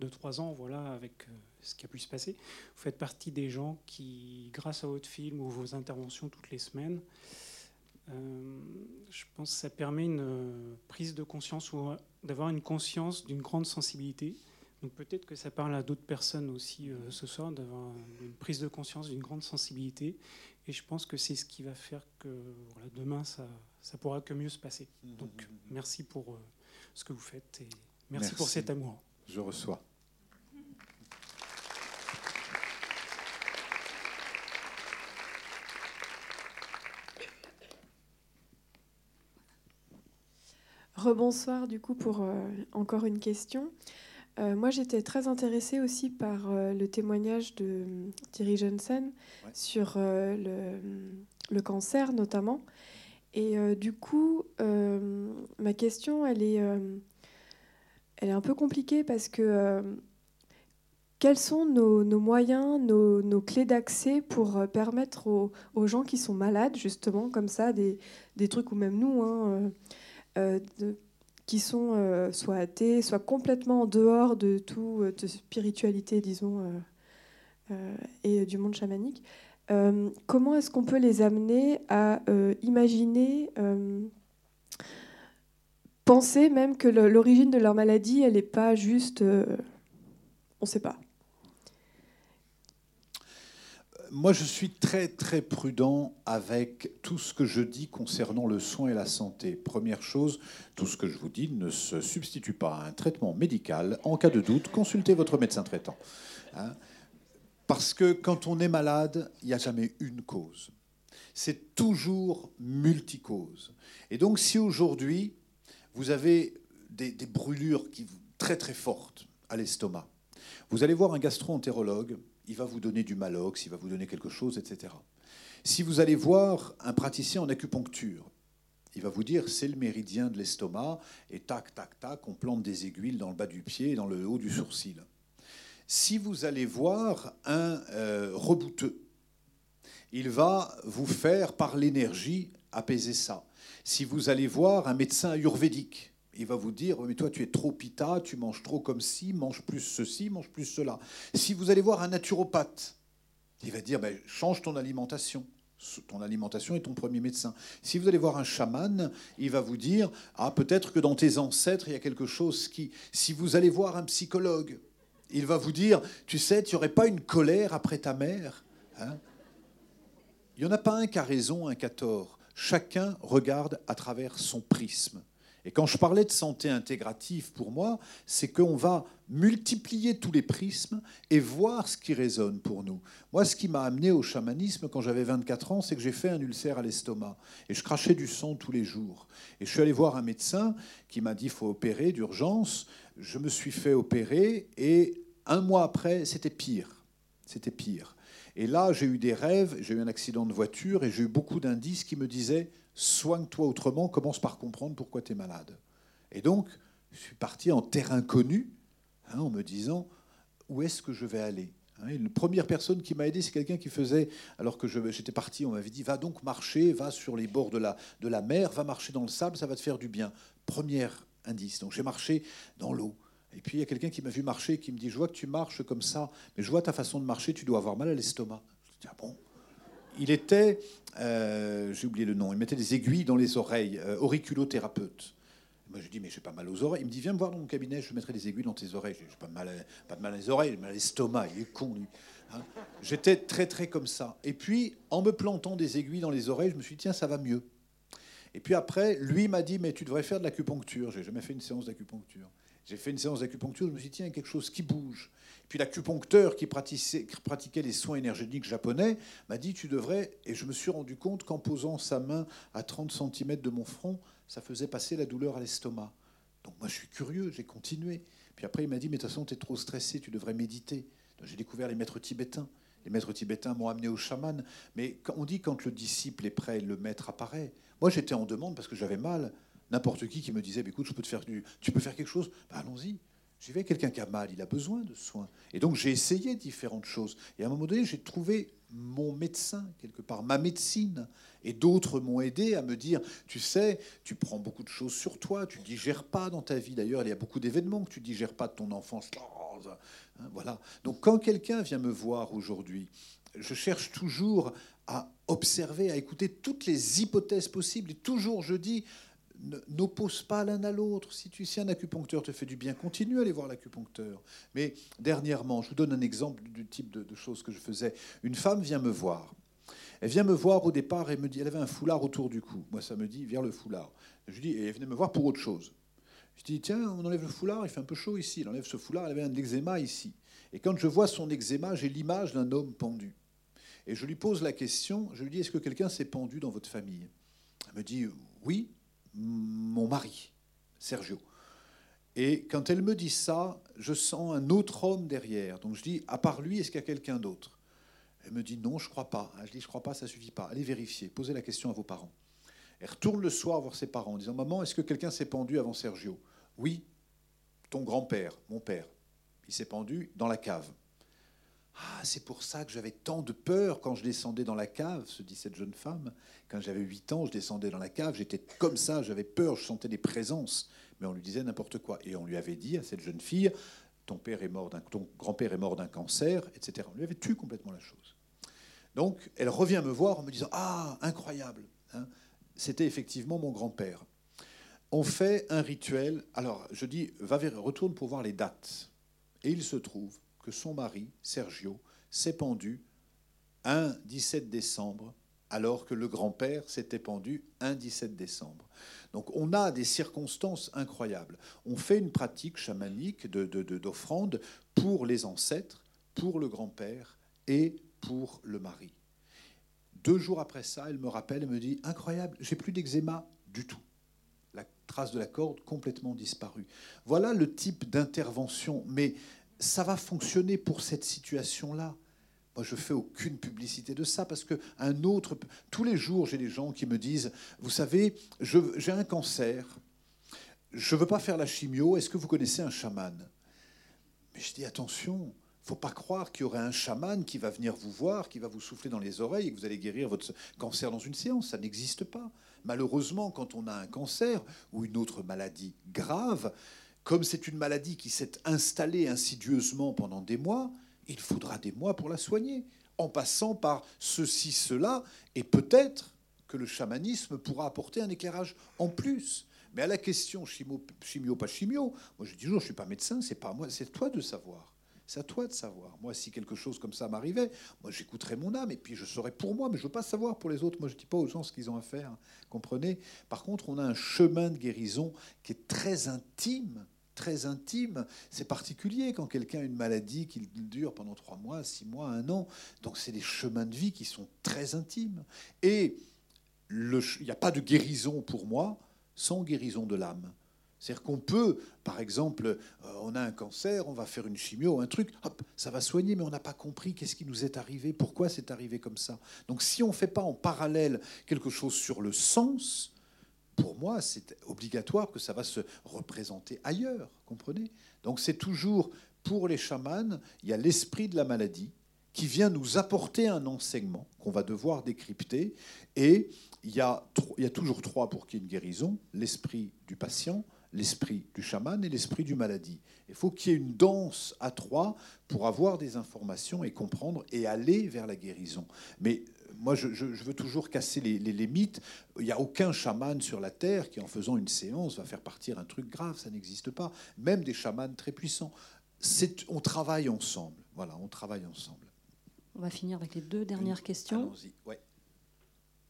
deux trois ans, voilà, avec ce qui a pu se passer. Vous faites partie des gens qui, grâce à votre film ou vos interventions toutes les semaines, je pense que ça permet une prise de conscience ou d'avoir une conscience d'une grande sensibilité donc peut-être que ça parle à d'autres personnes aussi euh, ce soir, d'avoir une prise de conscience, d'une grande sensibilité. Et je pense que c'est ce qui va faire que demain, ça, ça pourra que mieux se passer. Mmh, Donc merci pour euh, ce que vous faites et merci, pour cet amour. Je reçois. Rebonsoir du coup pour euh, encore une question. Euh, moi, j'étais très intéressée aussi par euh, le témoignage de euh, Thierry Jensen sur le, cancer notamment. Et du coup, ma question, elle est, elle est un peu compliquée parce que quels sont nos, moyens, nos, clés d'accès pour permettre aux, gens qui sont malades, justement, comme ça, des, trucs ou même nous, hein, de, qui sont euh, soit athées, soit complètement en dehors de toute euh, spiritualité, disons, euh, et du monde chamanique. comment est-ce qu'on peut les amener à imaginer, penser même que l'origine de leur maladie, elle n'est pas juste, on ne sait pas moi, je suis très très prudent avec tout ce que je dis concernant le soin et la santé. Première chose, tout ce que je vous dis ne se substitue pas à un traitement médical. En cas de doute, consultez votre médecin traitant. Hein. Parce que quand on est malade, il n'y a jamais une cause. C'est toujours multicause. Et donc, si aujourd'hui, vous avez des, brûlures très très fortes à l'estomac, vous allez voir un gastro-entérologue il va vous donner du malox, il va vous donner quelque chose, etc. Si vous allez voir un praticien en acupuncture, il va vous dire c'est le méridien de l'estomac, et tac, tac, tac, on plante des aiguilles dans le bas du pied et dans le haut du sourcil. Si vous allez voir un euh, rebouteux, il va vous faire par l'énergie apaiser ça. Si vous allez voir un médecin ayurvédique, il va vous dire, mais toi tu es trop pita, tu manges trop comme ci, mange plus ceci, mange plus cela. Si vous allez voir un naturopathe, il va dire, ben, change ton alimentation. Ton alimentation est ton premier médecin. Si vous allez voir un chaman, il va vous dire, ah peut-être que dans tes ancêtres, il y a quelque chose qui... Si vous allez voir un psychologue, Il va vous dire, tu sais, tu n'aurais pas une colère après ta mère hein Il n'y en a pas un qui a raison, un qui a tort. Chacun regarde à travers son prisme. Et quand je parlais de santé intégrative, pour moi, c'est qu'on va multiplier tous les prismes et voir ce qui résonne pour nous. Moi, ce qui m'a amené au chamanisme quand j'avais 24 ans, c'est que j'ai fait un ulcère à l'estomac et je crachais du sang tous les jours. Et je suis allé voir un médecin qui m'a dit faut opérer d'urgence. Je me suis fait opérer et un mois après, c'était pire. C'était pire. Et là, j'ai eu des rêves, j'ai eu un accident de voiture et j'ai eu beaucoup d'indices qui me disaient soigne-toi autrement, commence par comprendre pourquoi tu es malade. Et donc, je suis parti en terre inconnue hein, en me disant où est-ce que je vais aller hein, La première personne qui m'a aidé, c'est quelqu'un qui faisait, alors que j'étais parti, on m'avait dit va donc marcher, va sur les bords de la, de la mer, va marcher dans le sable, ça va te faire du bien. Premier indice. Donc j'ai marché dans l'eau. Et puis il y a quelqu'un qui m'a vu marcher qui me dit Je vois que tu marches comme ça, mais je vois ta façon de marcher, tu dois avoir mal à l'estomac. Je dis Ah bon? Il était, euh, j'ai oublié le nom, il mettait des aiguilles dans les oreilles, euh, auriculothérapeute. Moi je dis Mais j'ai pas mal aux oreilles. Il me dit Viens me voir dans mon cabinet, je mettrai des aiguilles dans tes oreilles. J'ai pas, mal, pas de mal à les oreilles, mal à l'estomac, il est con lui. Hein. J'étais très très comme ça. Et puis en me plantant des aiguilles dans les oreilles, je me suis dit Tiens, ça va mieux. Et puis après, lui m'a dit Mais tu devrais faire de l'acupuncture. J'ai jamais fait une séance d'acupuncture. J'ai fait une séance d'acupuncture, je me suis dit, tiens, il y a quelque chose qui bouge. Puis l'acupuncteur qui pratiquait, les soins énergétiques japonais m'a dit, tu devrais, et je me suis rendu compte qu'en posant sa main à 30 cm de mon front, ça faisait passer la douleur à l'estomac. Donc moi, je suis curieux, j'ai continué. Puis après, il m'a dit, mais de toute façon, tu es trop stressé, tu devrais méditer. J'ai découvert les maîtres tibétains. Les maîtres tibétains m'ont amené au chaman. Mais on dit quand le disciple est prêt, le maître apparaît. Moi, j'étais en demande parce que j'avais mal n'importe qui qui me disait, bah, écoute, je peux te faire du, tu peux faire quelque chose, bah, allons-y. J'y vais, quelqu'un qui a mal, il a besoin de soins. Et donc j'ai essayé différentes choses. Et à un moment donné, j'ai trouvé mon médecin, quelque part, ma médecine. Et d'autres m'ont aidé à me dire, tu sais, tu prends beaucoup de choses sur toi, tu digères pas dans ta vie. D'ailleurs, il y a beaucoup d'événements que tu digères pas de ton enfance. Hein, voilà. Donc quand quelqu'un vient me voir aujourd'hui, je cherche toujours à observer, à écouter toutes les hypothèses possibles. Et toujours, je dis, n'oppose pas l'un à l'autre. Si, tu, si un acupuncteur te fait du bien, continue à aller voir l'acupuncteur. Mais dernièrement, je vous donne un exemple du type de, choses que je faisais. Une femme vient me voir. Elle vient me voir au départ et me dit, elle avait un foulard autour du cou. Moi, ça me dit, viens le foulard. Je dis, et elle venait me voir pour autre chose. Je dis, tiens, on enlève le foulard, il fait un peu chaud ici. Elle enlève ce foulard, elle avait un eczéma ici. Et quand je vois son eczéma, j'ai l'image d'un homme pendu. Et je lui pose la question, je lui dis, est-ce que quelqu'un s'est pendu dans votre famille? Elle me dit, oui mon mari, Sergio. Et quand elle me dit ça, je sens un autre homme derrière. Donc je dis, à part lui, est-ce qu'il y a quelqu'un d'autre? Elle me dit, non, je crois pas. Je dis, je crois pas, ça suffit pas. Allez vérifier, posez la question à vos parents. Elle retourne le soir voir ses parents en disant, maman, est-ce que quelqu'un s'est pendu avant Sergio? Oui, ton grand-père, mon père. Il s'est pendu dans la cave. Ah, c'est pour ça que j'avais tant de peur quand je descendais dans la cave, se dit cette jeune femme. Quand j'avais 8 ans, je descendais dans la cave, j'étais comme ça, j'avais peur, je sentais des présences. Mais on lui disait n'importe quoi. Et on lui avait dit à cette jeune fille, ton, père est mort ton grand-père est mort d'un cancer, etc. On lui avait tué complètement la chose. Donc, elle revient me voir en me disant, ah, incroyable. Hein. C'était effectivement mon grand-père. On fait un rituel. Alors, je dis, va retourne pour voir les dates. Et il se trouve que son mari, Sergio, s'est pendu un 17 décembre, alors que le grand-père s'était pendu un 17 décembre. Donc on a des circonstances incroyables. On fait une pratique chamanique d'offrande de, pour les ancêtres, pour le grand-père et pour le mari. Deux jours après ça, elle me rappelle et me dit Incroyable, j'ai plus d'eczéma du tout. La trace de la corde complètement disparue. Voilà le type d'intervention. Mais ça va fonctionner pour cette situation-là. Moi, je fais aucune publicité de ça parce que un autre, tous les jours, j'ai des gens qui me disent, vous savez, j'ai un cancer, je ne veux pas faire la chimio. Est-ce que vous connaissez un chaman? Mais je dis attention, faut pas croire qu'il y aurait un chaman qui va venir vous voir, qui va vous souffler dans les oreilles et que vous allez guérir votre cancer dans une séance. Ça n'existe pas. Malheureusement, quand on a un cancer ou une autre maladie grave, comme c'est une maladie qui s'est installée insidieusement pendant des mois, il faudra des mois pour la soigner, en passant par ceci, cela, et peut-être que le chamanisme pourra apporter un éclairage en plus. Mais à la question chimio, chimio pas chimio, moi je dis toujours, je suis pas médecin, c'est pas moi, c'est toi de savoir. C'est à toi de savoir. Moi, si quelque chose comme ça m'arrivait, moi, j'écouterais mon âme et puis je saurais pour moi, mais je veux pas savoir pour les autres. Moi, je dis pas aux gens ce qu'ils ont à faire. Comprenez? Par contre, on a un chemin de guérison qui est très intime très intime. C'est particulier quand quelqu'un a une maladie qui dure pendant trois mois, six mois, un an. Donc c'est des chemins de vie qui sont très intimes. Et il n'y a pas de guérison pour moi sans guérison de l'âme. C'est-à-dire qu'on peut, par exemple, euh, on a un cancer, on va faire une chimio, un truc, hop, ça va soigner, mais on n'a pas compris qu'est-ce qui nous est arrivé, pourquoi c'est arrivé comme ça. Donc si on ne fait pas en parallèle quelque chose sur le sens, pour moi, c'est obligatoire que ça va se représenter ailleurs, comprenez? Donc c'est toujours, pour les chamans, il y a l'esprit de la maladie qui vient nous apporter un enseignement qu'on va devoir décrypter, et il y a, toujours trois pour qu'il y ait une guérison, l'esprit du patient, l'esprit du chaman et l'esprit du maladie. Il faut qu'il y ait une danse à trois pour avoir des informations et comprendre et aller vers la guérison. Mais moi, je, veux toujours casser les, les, mythes. Il n'y a aucun chaman sur la Terre qui, en faisant une séance, va faire partir un truc grave. Ça n'existe pas. Même des chamans très puissants. On travaille ensemble. Voilà, on travaille ensemble. On va finir avec les deux dernières questions. Allons-y. Ouais.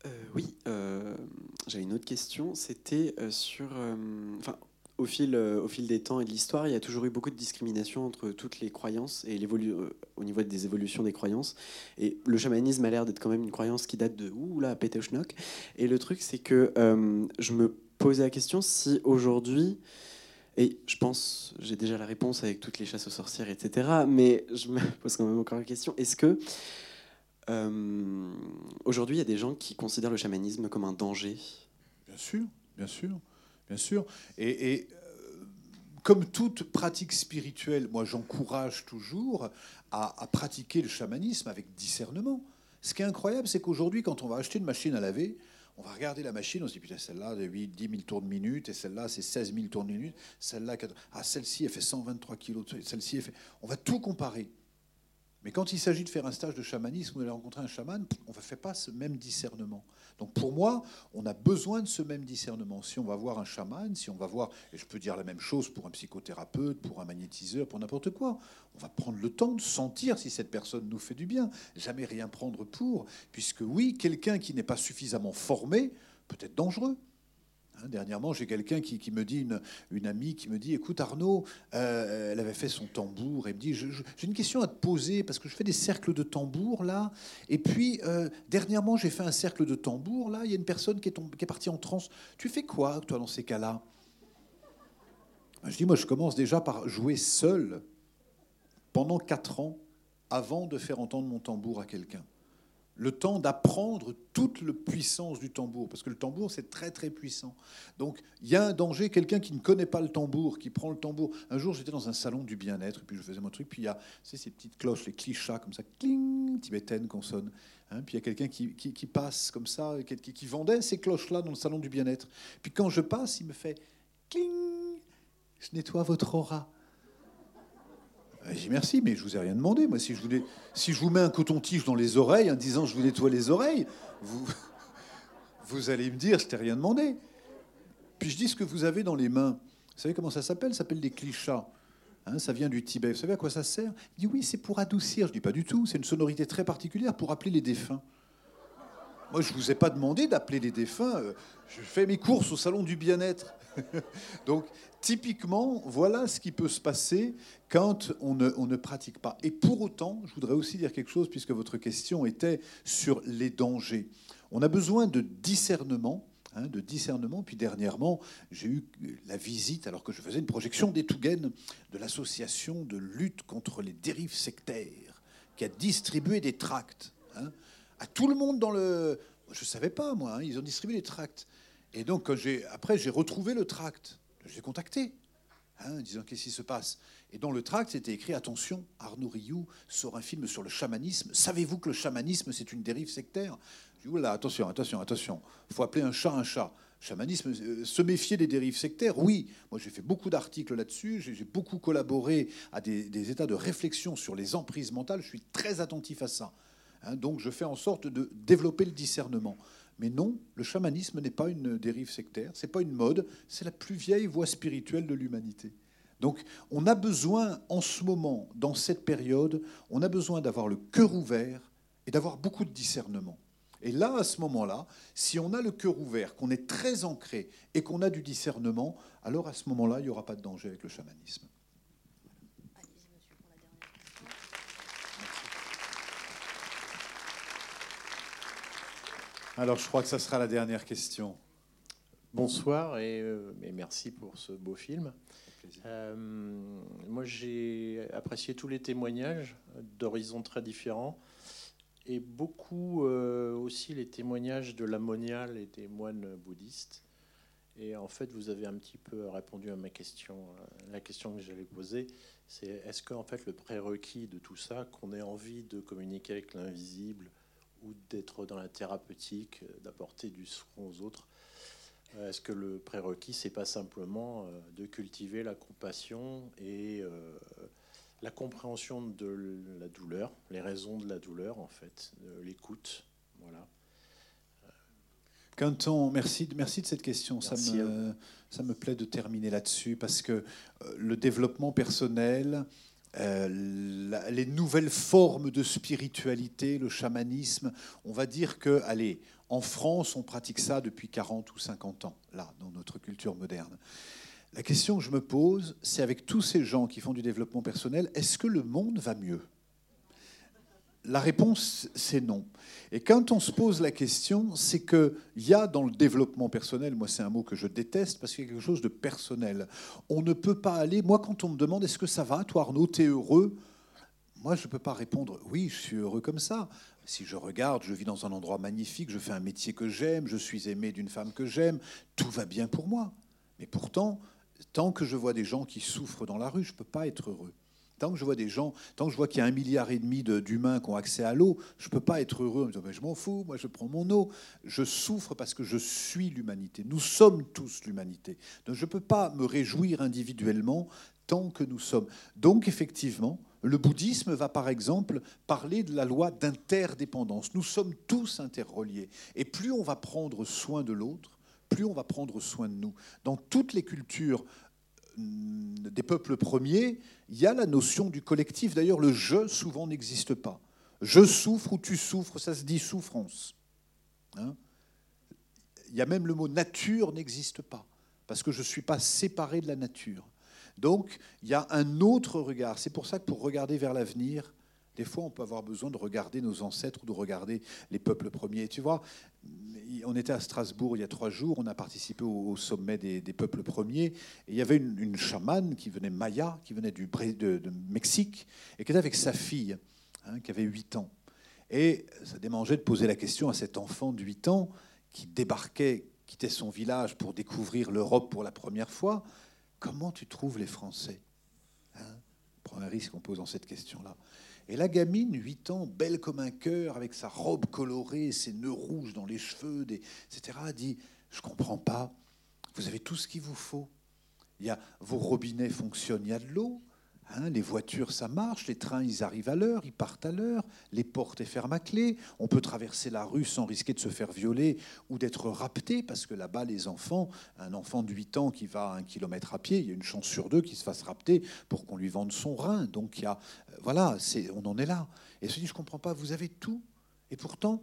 Euh, oui, euh, j'avais une autre question. C'était euh, sur. Enfin, au fil, au fil des temps et de l'histoire, il y a toujours eu beaucoup de discrimination entre toutes les croyances et au niveau des évolutions des croyances. Et le chamanisme a l'air d'être quand même une croyance qui date de ouh là. Et le truc, c'est que je me posais la question si aujourd'hui, et je pense, j'ai déjà la réponse avec toutes les chasses aux sorcières, etc. Mais je me pose quand même encore la question est-ce que euh, aujourd'hui, il y a des gens qui considèrent le chamanisme comme un danger? Bien sûr, bien sûr, bien sûr. Et, euh, comme toute pratique spirituelle, moi j'encourage toujours à, pratiquer le chamanisme avec discernement. Ce qui est incroyable, c'est qu'aujourd'hui, quand on va acheter une machine à laver, on va regarder la machine, on se dit, putain, celle-là, de 8, 10 000 tours de minute, et celle-là, c'est 16 000 tours de minute, celle-là, ah, celle-ci, elle fait 123 kilos, celle-ci, elle fait... On va tout comparer. Mais quand il s'agit de faire un stage de chamanisme, vous allez rencontrer un chaman, on ne fait pas ce même discernement. Donc pour moi, on a besoin de ce même discernement. Si on va voir un chaman, si on va voir, et je peux dire la même chose pour un psychothérapeute, pour un magnétiseur, pour n'importe quoi, on va prendre le temps de sentir si cette personne nous fait du bien. Jamais rien prendre pour, puisque oui, quelqu'un qui n'est pas suffisamment formé peut être dangereux. Hein, dernièrement, j'ai quelqu'un qui, me dit, une, amie qui me dit, écoute Arnaud, euh, elle avait fait son tambour, et me dit, j'ai une question à te poser, parce que je fais des cercles de tambour là, et puis euh, dernièrement j'ai fait un cercle de tambour, là, il y a une personne qui est, partie en transe. Tu fais quoi, toi, dans ces cas-là? Ben, Je dis, moi, je commence déjà par jouer seul pendant quatre ans avant de faire entendre mon tambour à quelqu'un le temps d'apprendre toute la puissance du tambour, parce que le tambour, c'est très très puissant. Donc il y a un danger, quelqu'un qui ne connaît pas le tambour, qui prend le tambour. Un jour, j'étais dans un salon du bien-être, et puis je faisais mon truc, puis il y a ces petites cloches, les clichas, comme ça, cling, tibétaines qu'on sonne. Hein, puis il y a quelqu'un qui, passe comme ça, qui, qui vendait ces cloches-là dans le salon du bien-être. Puis quand je passe, il me fait cling, je nettoie votre aura. J'ai dit merci, mais je vous ai rien demandé. Moi, si je, voulais, si je vous mets un coton-tige dans les oreilles en disant je vous nettoie les oreilles, vous, allez me dire je t'ai rien demandé. Puis je dis ce que vous avez dans les mains. Vous savez comment ça s'appelle? Ça s'appelle des clichas. Hein, ça vient du Tibet. Vous savez à quoi ça sert? Il dit oui, c'est pour adoucir. Je dis pas du tout. C'est une sonorité très particulière pour appeler les défunts. Moi, je vous ai pas demandé d'appeler les défunts. Euh, je fais mes courses au salon du bien-être. Donc, typiquement, voilà ce qui peut se passer quand on ne, pratique pas. Et pour autant, je voudrais aussi dire quelque chose, puisque votre question était sur les dangers. On a besoin de discernement. Hein, de discernement. Puis dernièrement, j'ai eu la visite, alors que je faisais une projection des de l'association de lutte contre les dérives sectaires, qui a distribué des tracts hein, à tout le monde dans le. Je ne savais pas, moi, hein, ils ont distribué des tracts. Et donc, après, j'ai retrouvé le tract. Je contacté, hein, disant qu'est-ce qui se passe? Et dans le tract, c'était écrit Attention, Arnaud Rioux sort un film sur le chamanisme. Savez-vous que le chamanisme, c'est une dérive sectaire? Je dis Oula, attention, attention, attention. Il faut appeler un chat un chat. Chamanisme, euh, se méfier des dérives sectaires, oui. Moi, j'ai fait beaucoup d'articles là-dessus. J'ai beaucoup collaboré à des, états de réflexion sur les emprises mentales. Je suis très attentif à ça. Hein. donc, je fais en sorte de développer le discernement. Mais non, le chamanisme n'est pas une dérive sectaire, c'est pas une mode, c'est la plus vieille voie spirituelle de l'humanité. Donc on a besoin en ce moment, dans cette période, on a besoin d'avoir le cœur ouvert et d'avoir beaucoup de discernement. Et là, à ce moment-là, si on a le cœur ouvert, qu'on est très ancré et qu'on a du discernement, alors à ce moment-là, il n'y aura pas de danger avec le chamanisme. Alors je crois que ça sera la dernière question. Bonsoir et, euh, merci pour ce beau film. Euh, moi j'ai apprécié tous les témoignages d'horizons très différents et beaucoup euh, aussi les témoignages de la moniale et des moines bouddhistes. Et en fait, vous avez un petit peu répondu à ma question. La question que j'allais poser, c'est est-ce qu'en fait le prérequis de tout ça, qu'on ait envie de communiquer avec l'invisible, ou d'être dans la thérapeutique, euh, d'apporter du soin aux autres. Euh, est-ce que le prérequis, c'est pas simplement euh, de cultiver la compassion et la compréhension de la douleur, les raisons de la douleur, en fait, l'écoute, voilà. Quinton, merci, merci de cette question. Ça me, ça me, plaît de terminer là-dessus parce que le développement personnel, euh, les nouvelles formes de spiritualité, le chamanisme, on va dire que, allez, en France, on pratique ça depuis 40 ou 50 ans, là, dans notre culture moderne. La question que je me pose, c'est avec tous ces gens qui font du développement personnel, est-ce que le monde va mieux? La réponse, c'est non. Et quand on se pose la question, c'est qu'il y a dans le développement personnel, moi c'est un mot que je déteste parce qu'il y a quelque chose de personnel. On ne peut pas aller, moi quand on me demande est-ce que ça va, toi Arnaud, t'es heureux? Moi je ne peux pas répondre oui, je suis heureux comme ça. Si je regarde, je vis dans un endroit magnifique, je fais un métier que j'aime, je suis aimé d'une femme que j'aime, tout va bien pour moi. Mais pourtant, tant que je vois des gens qui souffrent dans la rue, je ne peux pas être heureux. Tant que je vois des gens, tant que je vois qu'il y a un milliard et demi d'humains qui ont accès à l'eau, je ne peux pas être heureux en me disant je m'en fous, moi je prends mon eau. Je souffre parce que je suis l'humanité. Nous sommes tous l'humanité. Donc je ne peux pas me réjouir individuellement tant que nous sommes. Donc effectivement, le bouddhisme va par exemple parler de la loi d'interdépendance. Nous sommes tous interreliés. Et plus on va prendre soin de l'autre, plus on va prendre soin de nous. Dans toutes les cultures des peuples premiers, il y a la notion du collectif. D'ailleurs, le je souvent n'existe pas. Je souffre ou tu souffres, ça se dit souffrance. Hein. il y a même le mot nature n'existe pas, parce que je ne suis pas séparé de la nature. Donc, il y a un autre regard. C'est pour ça que pour regarder vers l'avenir, des fois, on peut avoir besoin de regarder nos ancêtres ou de regarder les peuples premiers. Tu vois, on était à Strasbourg il y a trois jours, on a participé au, sommet des, peuples premiers, et il y avait une, chamane qui venait Maya, qui venait du, de, Mexique, et qui était avec sa fille, hein, qui avait 8 ans. Et ça démangeait de poser la question à cet enfant de 8 ans qui débarquait, quittait son village pour découvrir l'Europe pour la première fois, comment tu trouves les Français hein? Prends un risque en posant cette question-là. Et la gamine, 8 ans, belle comme un cœur, avec sa robe colorée, ses nœuds rouges dans les cheveux, etc., dit Je comprends pas, vous avez tout ce qu'il vous faut. Il y a, vos robinets fonctionnent, il y a de l'eau, Hein, les voitures, ça marche, les trains, ils arrivent à l'heure, ils partent à l'heure, les portes, elles ferment à clé, on peut traverser la rue sans risquer de se faire violer ou d'être rapté, parce que là-bas, les enfants, un enfant de 8 ans qui va un kilomètre à pied, il y a une chance sur deux qu'il se fasse rapter pour qu'on lui vende son rein. Donc, y a, euh, voilà, on en est là. Et se dit, je ne comprends pas, vous avez tout, et pourtant,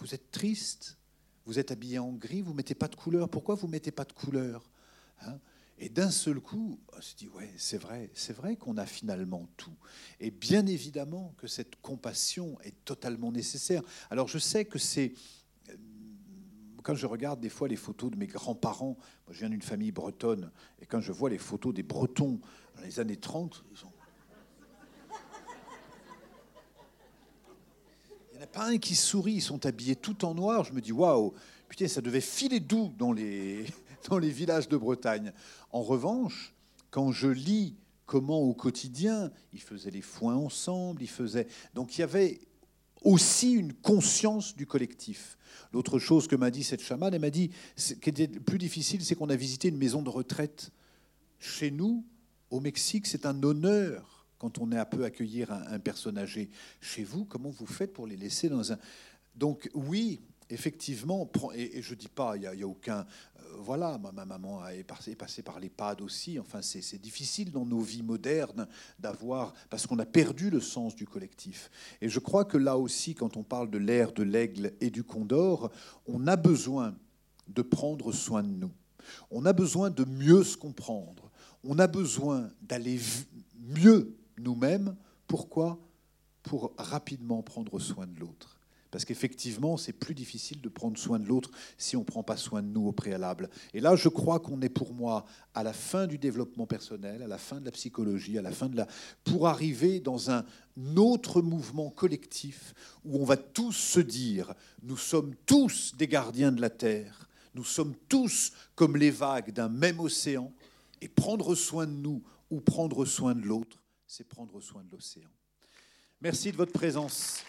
vous êtes triste, vous êtes habillé en gris, vous ne mettez pas de couleur. Pourquoi vous ne mettez pas de couleur? Hein? Et d'un seul coup, on se dit, ouais, c'est vrai, c'est vrai qu'on a finalement tout. Et bien évidemment que cette compassion est totalement nécessaire. Alors je sais que c'est... Euh, quand je regarde des fois les photos de mes grands-parents, moi je viens d'une famille bretonne, et quand je vois les photos des Bretons dans les années 30, ils sont... Il n'y en a pas un qui sourit, ils sont habillés tout en noir. Je me dis, waouh, putain, ça devait filer doux dans les, dans les villages de Bretagne. En revanche, quand je lis comment au quotidien, ils faisaient les foins ensemble, ils faisaient... Donc il y avait aussi une conscience du collectif. L'autre chose que m'a dit cette chamane, elle m'a dit, ce qui était plus difficile, c'est qu'on a visité une maison de retraite. Chez nous, au Mexique, c'est un honneur quand on est un peu accueillir un, un personne âgé. Chez vous, comment vous faites pour les laisser dans un... Donc oui, effectivement, et, je ne dis pas, il n'y a, aucun... Euh, voilà, ma, maman est passée, passée par l'EHPAD aussi. Enfin, c'est difficile dans nos vies modernes d'avoir... Parce qu'on a perdu le sens du collectif. Et je crois que là aussi, quand on parle de l'ère de l'aigle et du condor, on a besoin de prendre soin de nous. On a besoin de mieux se comprendre. On a besoin d'aller mieux nous-mêmes. Pourquoi? Pour rapidement prendre soin de l'autre. Parce qu'effectivement, c'est plus difficile de prendre soin de l'autre si on ne prend pas soin de nous au préalable. Et là, je crois qu'on est pour moi à la fin du développement personnel, à la fin de la psychologie, à la fin de la... pour arriver dans un autre mouvement collectif où on va tous se dire, nous sommes tous des gardiens de la Terre, nous sommes tous comme les vagues d'un même océan, et prendre soin de nous ou prendre soin de l'autre, c'est prendre soin de l'océan. Merci de votre présence.